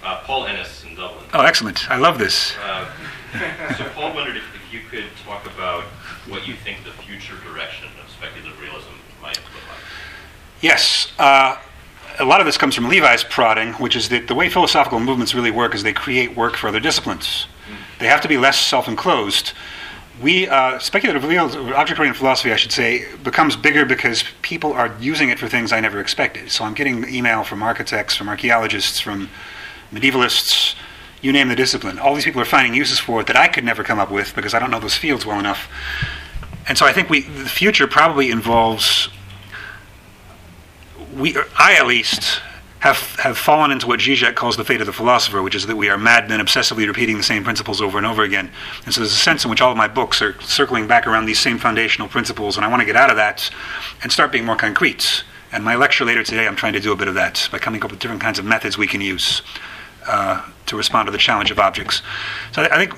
B: Uh, Paul Ennis in Dublin.
C: Oh, excellent. I love this.
B: Uh, so Paul wondered if, if you could talk about what you think the future direction of speculative realism might look like.
C: Yes. Uh, a lot of this comes from Levi's prodding, which is that the way philosophical movements really work is they create work for other disciplines. They have to be less self enclosed. We uh, speculative realism, object-oriented philosophy, I should say, becomes bigger because people are using it for things I never expected. So I'm getting email from architects, from archaeologists, from medievalists, you name the discipline. All these people are finding uses for it that I could never come up with because I don't know those fields well enough. And so I think we, the future probably involves, we, I at least, have, have fallen into what Zizek calls the fate of the philosopher, which is that we are madmen obsessively repeating the same principles over and over again. And so there's a sense in which all of my books are circling back around these same foundational principles, and I want to get out of that and start being more concrete. And my lecture later today, I'm trying to do a bit of that by coming up with different kinds of methods we can use uh, to respond to the challenge of objects. So I, I think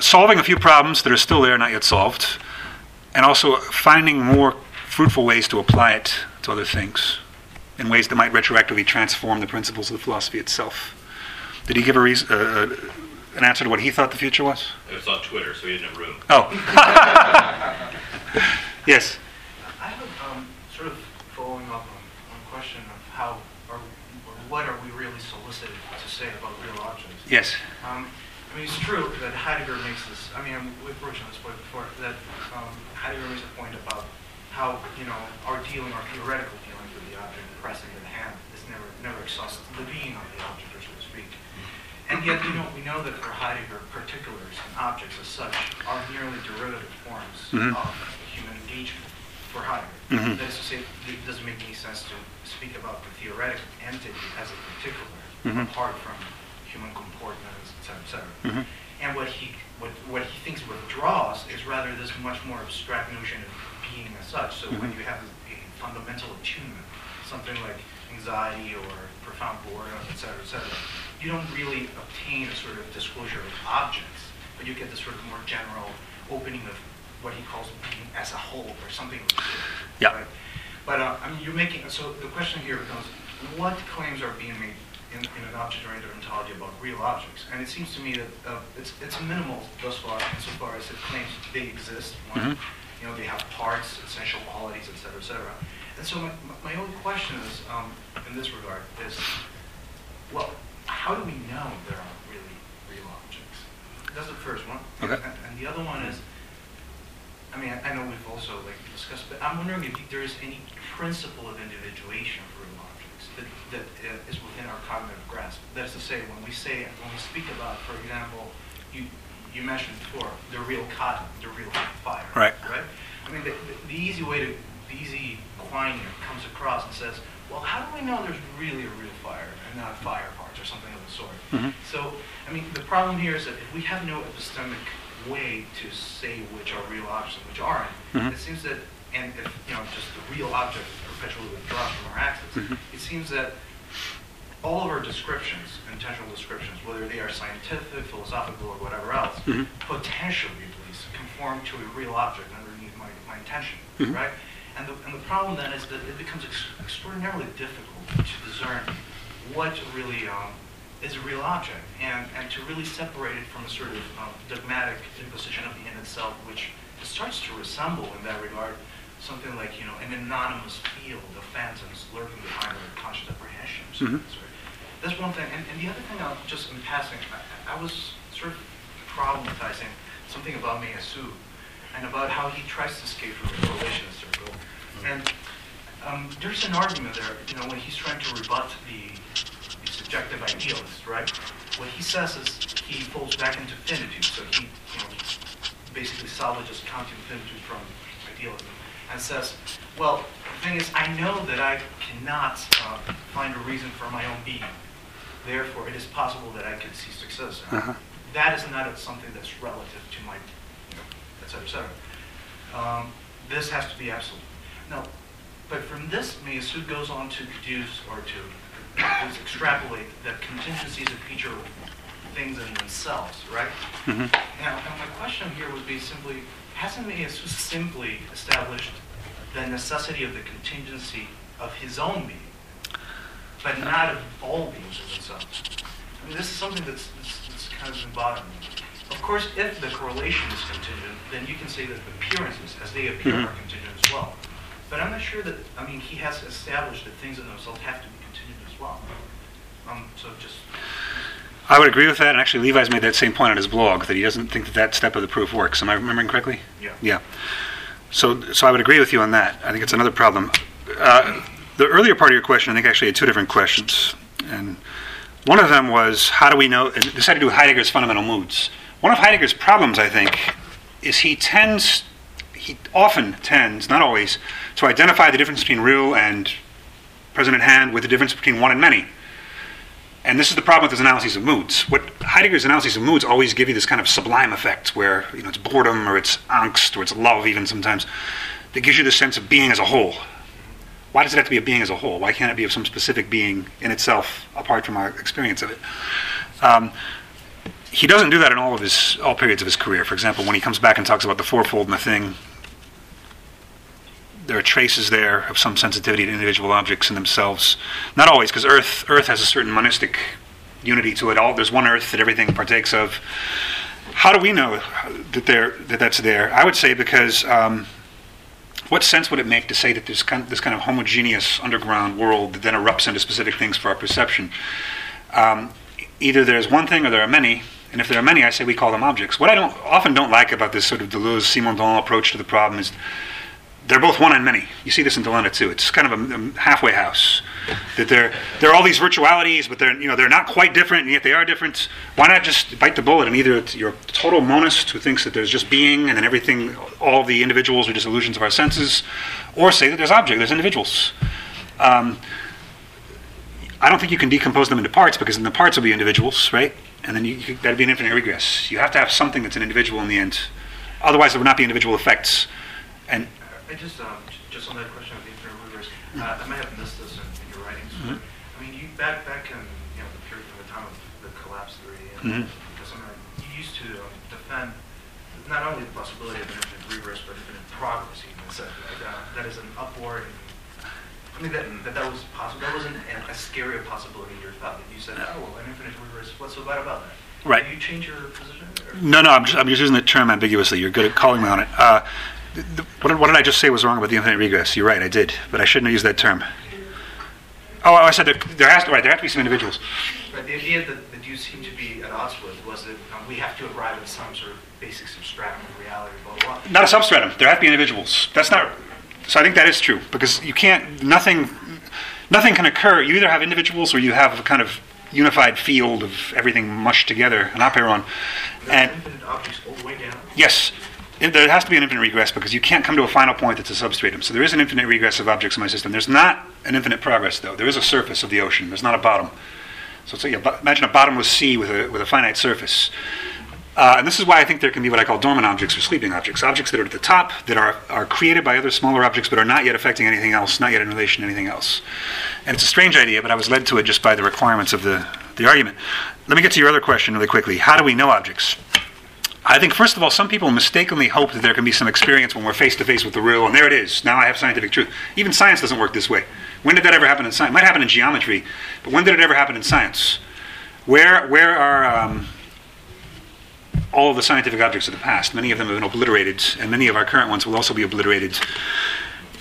C: solving a few problems that are still there, not yet solved, and also finding more fruitful ways to apply it to other things in ways that might retroactively transform the principles of the philosophy itself. Did he give a reason, uh, uh, an answer to what he thought the future was?
B: It was on Twitter, so he didn't have room.
C: Oh. yes.
I: I have um, sort of following up on, on a question of how or, or what are we really solicited to say about real objects?
C: Yes.
I: Um, I mean, it's true that Heidegger makes this. I mean, we've Roach on this point before that um, Heidegger makes a point about how you know our dealing, our theoretical dealing with the object, pressing in the hand, is never never exhausts the being of the object, or so to speak. And yet, you know, we know that for Heidegger, particulars and objects as such are merely derivative forms
C: Mhm.
I: of human engagement for Heidegger.
C: Mhm.
I: That is to say, it doesn't make any sense to speak about the theoretic entity as a particular,
C: Mhm.
I: apart from human comportments, et cetera, et cetera.
C: Mhm.
I: And what he, what, what he thinks withdraws is rather this much more abstract notion of being as such. So when
C: Mhm.
I: you have a fundamental attunement, something like anxiety or profound boredom, et cetera, et cetera, you don't really obtain a sort of disclosure of objects, but you get this sort of more general opening of what he calls being as a whole or something.
C: Yeah.
I: Right? But uh, I mean, you're making, so the question here becomes, what claims are being made in, in an object-oriented ontology about real objects? And it seems to me that uh, it's, it's minimal thus far, insofar as it claims they exist. One,
C: Mhm.
I: You know, they have parts, essential qualities, et cetera, et cetera. And so my, my only question is, um, in this regard, is, well, how do we know there are really real objects? That's the first one.
C: Okay.
I: And, and the other one is, I mean, I, I know we've also like discussed, but I'm wondering if there is any principle of individuation for that, uh, is within our cognitive grasp. That is to say, when we say, when we speak about, for example, you, you mentioned before, the real cotton, the real fire.
C: Right.
I: Right? I mean, the, the, the easy way to, the easy Quine comes across and says, well, how do we know there's really a real fire and not fire parts or something of the sort?
C: Mhm.
I: So, I mean, the problem here is that if we have no epistemic way to say which are real objects and which aren't,
C: Mhm.
I: it seems that, and if, you know, just the real object perpetually withdraws from our axis,
C: Mhm.
I: it seems that all of our descriptions, intentional descriptions, whether they are scientific, philosophical, or whatever else,
C: Mhm.
I: potentially at least conform to a real object underneath my, my intention,
C: Mhm.
I: right? And the, and the problem then is that it becomes ex- extraordinarily difficult to discern what really um, is a real object and, and to really separate it from a sort of um, dogmatic imposition of the in itself, which starts to resemble in that regard something like, you know, an anonymous field of phantoms lurking behind our conscious apprehensions.
C: Mhm.
I: Sorry. That's one thing. And, and the other thing, I'll just in passing, I, I was sort of problematizing something about Meillassoux and about how he tries to escape from the correlationist circle. And um, there's an argument there, you know, when he's trying to rebut the, the subjective idealist, right? What he says is he falls back into finitude, so he, you know, basically salvages Kantian finitude from idealism and says, well, the thing is, I know that I cannot uh, find a reason for my own being. Therefore, it is possible that I could cease to exist.
C: Uh-huh.
I: That is not something that's relative to my, you know, et cetera, et cetera. Um, this has to be absolute. Now, but from this, Meillassoux goes on to deduce or to at extrapolate that contingencies of feature things in themselves, right?
C: Mhm.
I: Now, and my question here would be simply, hasn't Meillassoux simply established the necessity of the contingency of his own being, but not of all beings in themselves? I mean, this is something that's, that's, that's kind of been bothering me. Of course, if the correlation is contingent, then you can say that appearances, as they appear,
C: Mhm.
I: are contingent as well. But I'm not sure that, I mean, he has established that things in themselves have to be contingent as well. Um, so just,
C: I would agree with that, and actually Levi's made that same point on his blog, that he doesn't think that that step of the proof works. Am I remembering correctly?
D: Yeah.
C: Yeah. So, so I would agree with you on that. I think it's another problem. Uh, the earlier part of your question, I think, actually had two different questions. And one of them was, how do we know, this had to do with Heidegger's fundamental moods. One of Heidegger's problems, I think, is he tends, he often tends, not always, to identify the difference between real and present at hand with the difference between one and many. And this is the problem with his analyses of moods. What Heidegger's analyses of moods always give you this kind of sublime effect where you know it's boredom or it's angst or it's love even sometimes that gives you the sense of being as a whole. Why does it have to be a being as a whole? Why can't it be of some specific being in itself apart from our experience of it? Um, he doesn't do that in all of his all periods of his career. For example, when he comes back and talks about the fourfold and the thing, there are traces there of some sensitivity to individual objects in themselves. Not always, because Earth Earth has a certain monistic unity to it. All there's one Earth that everything partakes of. How do we know that there that that's there? I would say because um, what sense would it make to say that there's kind this kind of homogeneous underground world that then erupts into specific things for our perception? Um, either there's one thing or there are many. And if there are many, I say we call them objects. What I don't often don't like about this sort of Deleuze Simondon approach to the problem is they're both one and many. You see this in DeLanda too. It's kind of a, a halfway house. That there there are all these virtualities, but they're you know they're not quite different, and yet they are different. Why not just bite the bullet and either you're a total monist who thinks that there's just being and then everything, all the individuals are just illusions of our senses, or say that there's object, there's individuals. Um, I don't think you can decompose them into parts because then the parts will be individuals, right? And then you, you, that'd be an infinite regress. You have to have something that's an individual in the end. Otherwise, there would not be individual effects. And
I: I just, um, just on that question of the infinite regress, uh, I might have missed this in, in your writings.
C: Mhm.
I: I mean, you back back in you know the period of the time of the collapse theory, and mm you used to um, defend not only the possibility of an infinite regress, but infinite progress. You even said right? uh, that is an upward. I mean that, that that was possible. That wasn't an, a scarier possibility in your thought. That you said, oh well, an infinite regress. What's so bad about that?
C: Right.
I: Did you change your position? Or?
C: No, no, I'm just, I'm just using the term ambiguously. You're good at calling me on it. Uh, th- th- what, did- what did I just say was wrong about the infinite regress? You're right, I did, but I shouldn't have used that term. Oh, I said that there has to, right, there have to be some individuals.
I: Right, the idea that, that you seem to be at odds with was that um, we have to arrive at some sort of basic substratum of reality, blah, blah, blah.
C: Not a substratum. There have to be individuals. That's not. So I think that is true because you can't. Nothing. Nothing can occur. You either have individuals or you have a kind of unified field of everything mushed together, an apeiron.
I: There
C: And
I: infinite objects all the way down.
C: yes, there has to be an infinite regress because you can't come to a final point that's a substratum. So there is an infinite regress of objects in my system. There's not an infinite progress though. There is a surface of the ocean. There's not a bottom. So yeah, imagine a bottomless sea with a, with a finite surface. Uh, and this is why I think there can be what I call dormant objects or sleeping objects. Objects that are at the top, that are, are created by other smaller objects, but are not yet affecting anything else, not yet in relation to anything else. And it's a strange idea, but I was led to it just by the requirements of the, the argument. Let me get to your other question really quickly. How do we know objects? I think, first of all, some people mistakenly hope that there can be some experience when we're face to face with the real, and there it is. Now I have scientific truth. Even science doesn't work this way. When did that ever happen in science? It might happen in geometry, but when did it ever happen in science? Where, where are um, all the scientific objects of the past? Many of them have been obliterated, and many of our current ones will also be obliterated.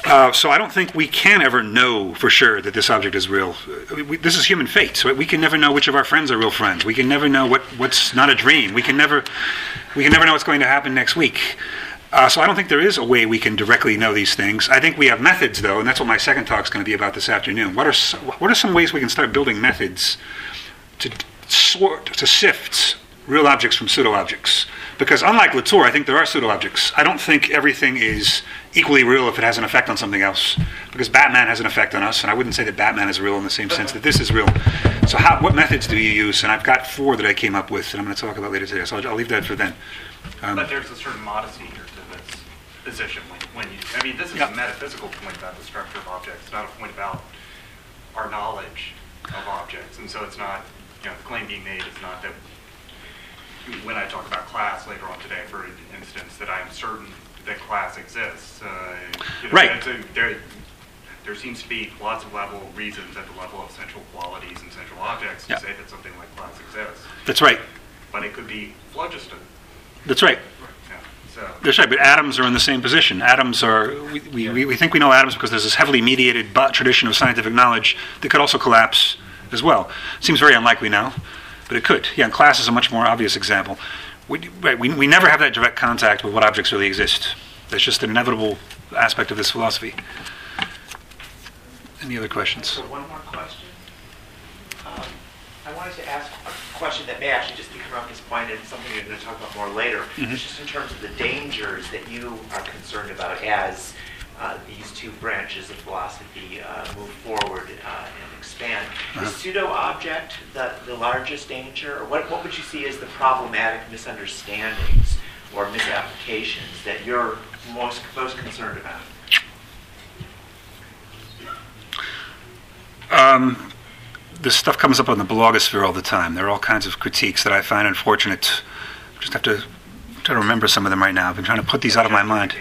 C: Uh, so I don't think we can ever know for sure that this object is real. Uh, We, this is human fate. So we can never know which of our friends are real friends. We can never know what, what's not a dream. We can never, we can never know what's going to happen next week. Uh, so I don't think there is a way we can directly know these things. I think we have methods, though, and that's what my second talk is going to be about this afternoon. What are s- what are some ways we can start building methods to sort to sift real objects from pseudo objects? Because unlike Latour, I think there are pseudo objects. I don't think everything is equally real if it has an effect on something else. Because Batman has an effect on us, and I wouldn't say that Batman is real in the same sense that this is real. So, how, what methods do you use? And I've got four that I came up with, and I'm going to talk about later today. So I'll, I'll leave that for then. Um,
D: But there's a certain modesty here to this position when, when you, I mean, this is
C: Yeah.
D: a metaphysical point about the structure of objects, not a point about our knowledge of objects. And so it's not, you know, the claim being made is not that, when I talk about class later on today, for instance, that I'm certain that class exists. Uh, you know,
C: Right.
D: a- There, there seems to be lots of level reasons at the level of sensual qualities and sensual objects to
C: Yeah.
D: say that something like class exists.
C: that's right.
D: But it could be phlogiston.
C: That's right.
D: Yeah. So.
C: That's right, but atoms are in the same position. Atoms are, we, we, we think we know atoms because there's this heavily mediated tradition of scientific knowledge that could also collapse as well. Seems very unlikely now. but it could. Yeah, and class is a much more obvious example. We, right, we, we never have that direct contact with what objects really exist. That's just an inevitable aspect of this philosophy. Any other questions?
A: So one more question. Um, I wanted to ask a question that may actually just be this point and something you're going to talk about more later.
C: Mhm.
A: It's just in terms of the dangers that you are concerned about as uh, these two branches of philosophy uh, move forward uh, and expand.
C: Uh-huh.
A: Is pseudo-object the, the largest danger? Or what, what would you see as the problematic misunderstandings or misapplications that you're most, most concerned about?
C: Um, this stuff comes up on the blogosphere all the time. There are all kinds of critiques that I find unfortunate. Just have to try to remember some of them right now. I've been trying to put these out of my mind.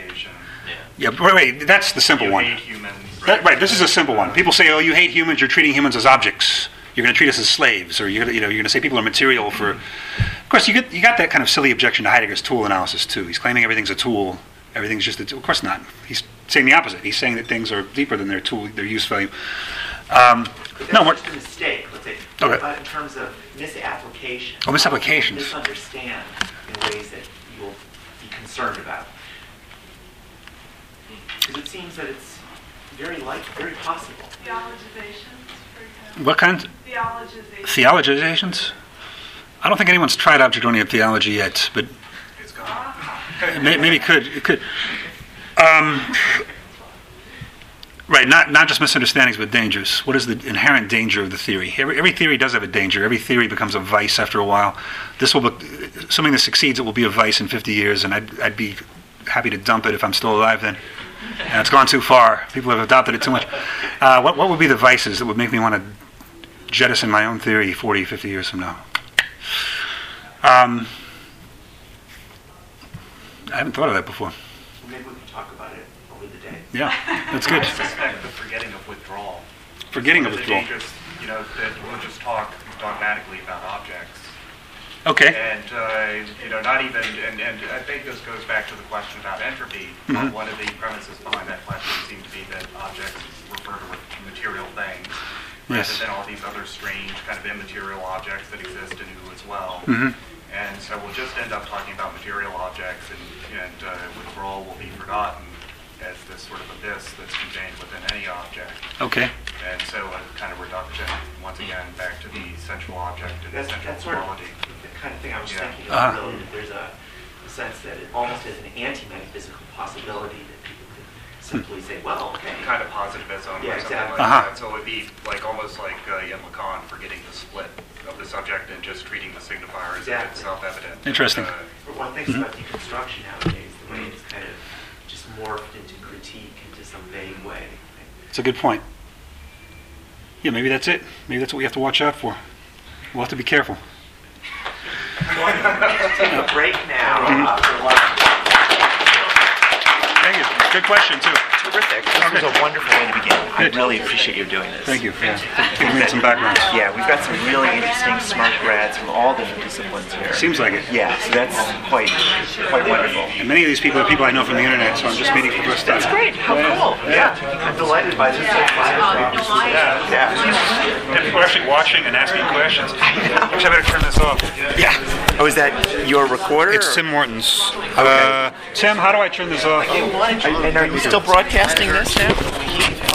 C: Yeah, wait, wait, that's the simple one.
D: hate humans.
C: That, right, this is a simple one. People say, "Oh, you hate humans. You're treating humans as objects. You're going to treat us as slaves, or you're gonna, you know, you're going to say people are material for." Of course, you get you got that kind of silly objection to Heidegger's tool analysis too. He's claiming everything's a tool. Everything's just a tool. Of course not. He's saying the opposite. He's saying that things are deeper than their tool, their use value. Um, no,
A: a mistake, let's say.
C: Okay.
A: Uh, in terms of misapplication.
C: Oh, misapplications.
A: Misunderstand in ways that you will be concerned about. Because it seems that it's very like, very possible.
J: Theologizations, for example.
C: what kind?
J: Theologization.
C: Theologizations? I don't think anyone's tried object-oriented theology yet, but
D: It's gone.
C: Maybe it could. It could. Um, right. Not not just misunderstandings, but dangers. What is the inherent danger of the theory? Every, every theory does have a danger. Every theory becomes a vice after a while. This will, be, something that succeeds, it will be a vice in 50 years, and I'd, I'd be happy to dump it if I'm still alive then. And it's gone too far. People have adopted it too much. Uh, what what would be the vices that would make me want to jettison my own theory 40, 50 years from now? Um, I haven't thought of that before.
A: Maybe we can talk about it over the day.
C: Yeah, that's good.
D: I suspect the forgetting of withdrawal.
C: Forgetting of withdrawal.
D: you know, that we'll just talk dogmatically about objects.
C: Okay.
D: And, uh, you know, not even, and, and I think this goes back to the question about entropy.
C: Mhm.
D: One of the premises behind that question seemed to be that objects refer to material things.
C: Yes.
D: Rather than all these other strange kind of immaterial objects that exist in who as well.
C: Mhm.
D: And so we'll just end up talking about material objects and, and uh, withdrawal will be forgotten as this sort of abyss that's contained within any object.
C: Okay.
D: And so a kind of reduction, once again, back to the sensual object and the central
A: that's sort of
D: quality.
A: the kind of thing I was
D: Yeah.
A: thinking
C: Uh-huh.
A: of, really, that there's a, a sense that it almost is an anti-metaphysical possibility that people could simply say, well, okay.
D: Kind of positivism
A: Yeah,
D: or something
A: exactly.
D: like
C: Uh-huh.
D: that. So it would be like, almost like uh, Yen Lacan forgetting the split of the subject and just treating the signifier as if it's self-evident.
C: Interesting.
D: Uh,
A: But one thinks about deconstruction nowadays, the way it's kind of just morphed into critique into some vague way.
C: It's a good point. Yeah, maybe that's it. Maybe that's what we have to watch out for. We'll have to be careful.
A: Going to take a break now uh, for lunch.
C: Thank you. Good question, too.
A: Terrific. This was a wonderful way to begin. I really appreciate you doing this.
C: Thank you. Yeah. Giving me some background.
A: Yeah, we've got some really interesting, smart grads from all different disciplines here.
C: Seems like it.
A: Yeah, so that's quite, quite wonderful.
C: And many of these people are people I know from the internet, so I'm just meeting for the first time.
A: That's great. How cool. Yeah, I'm delighted by this. Yeah. Yeah.
C: And people are actually watching and asking questions. Actually, I better turn this off.
A: Yeah. Oh, is that your recorder?
C: It's
A: or-
C: Tim Morton's. Uh, Tim, how do I turn this off?
A: And are you still broadcasting this now?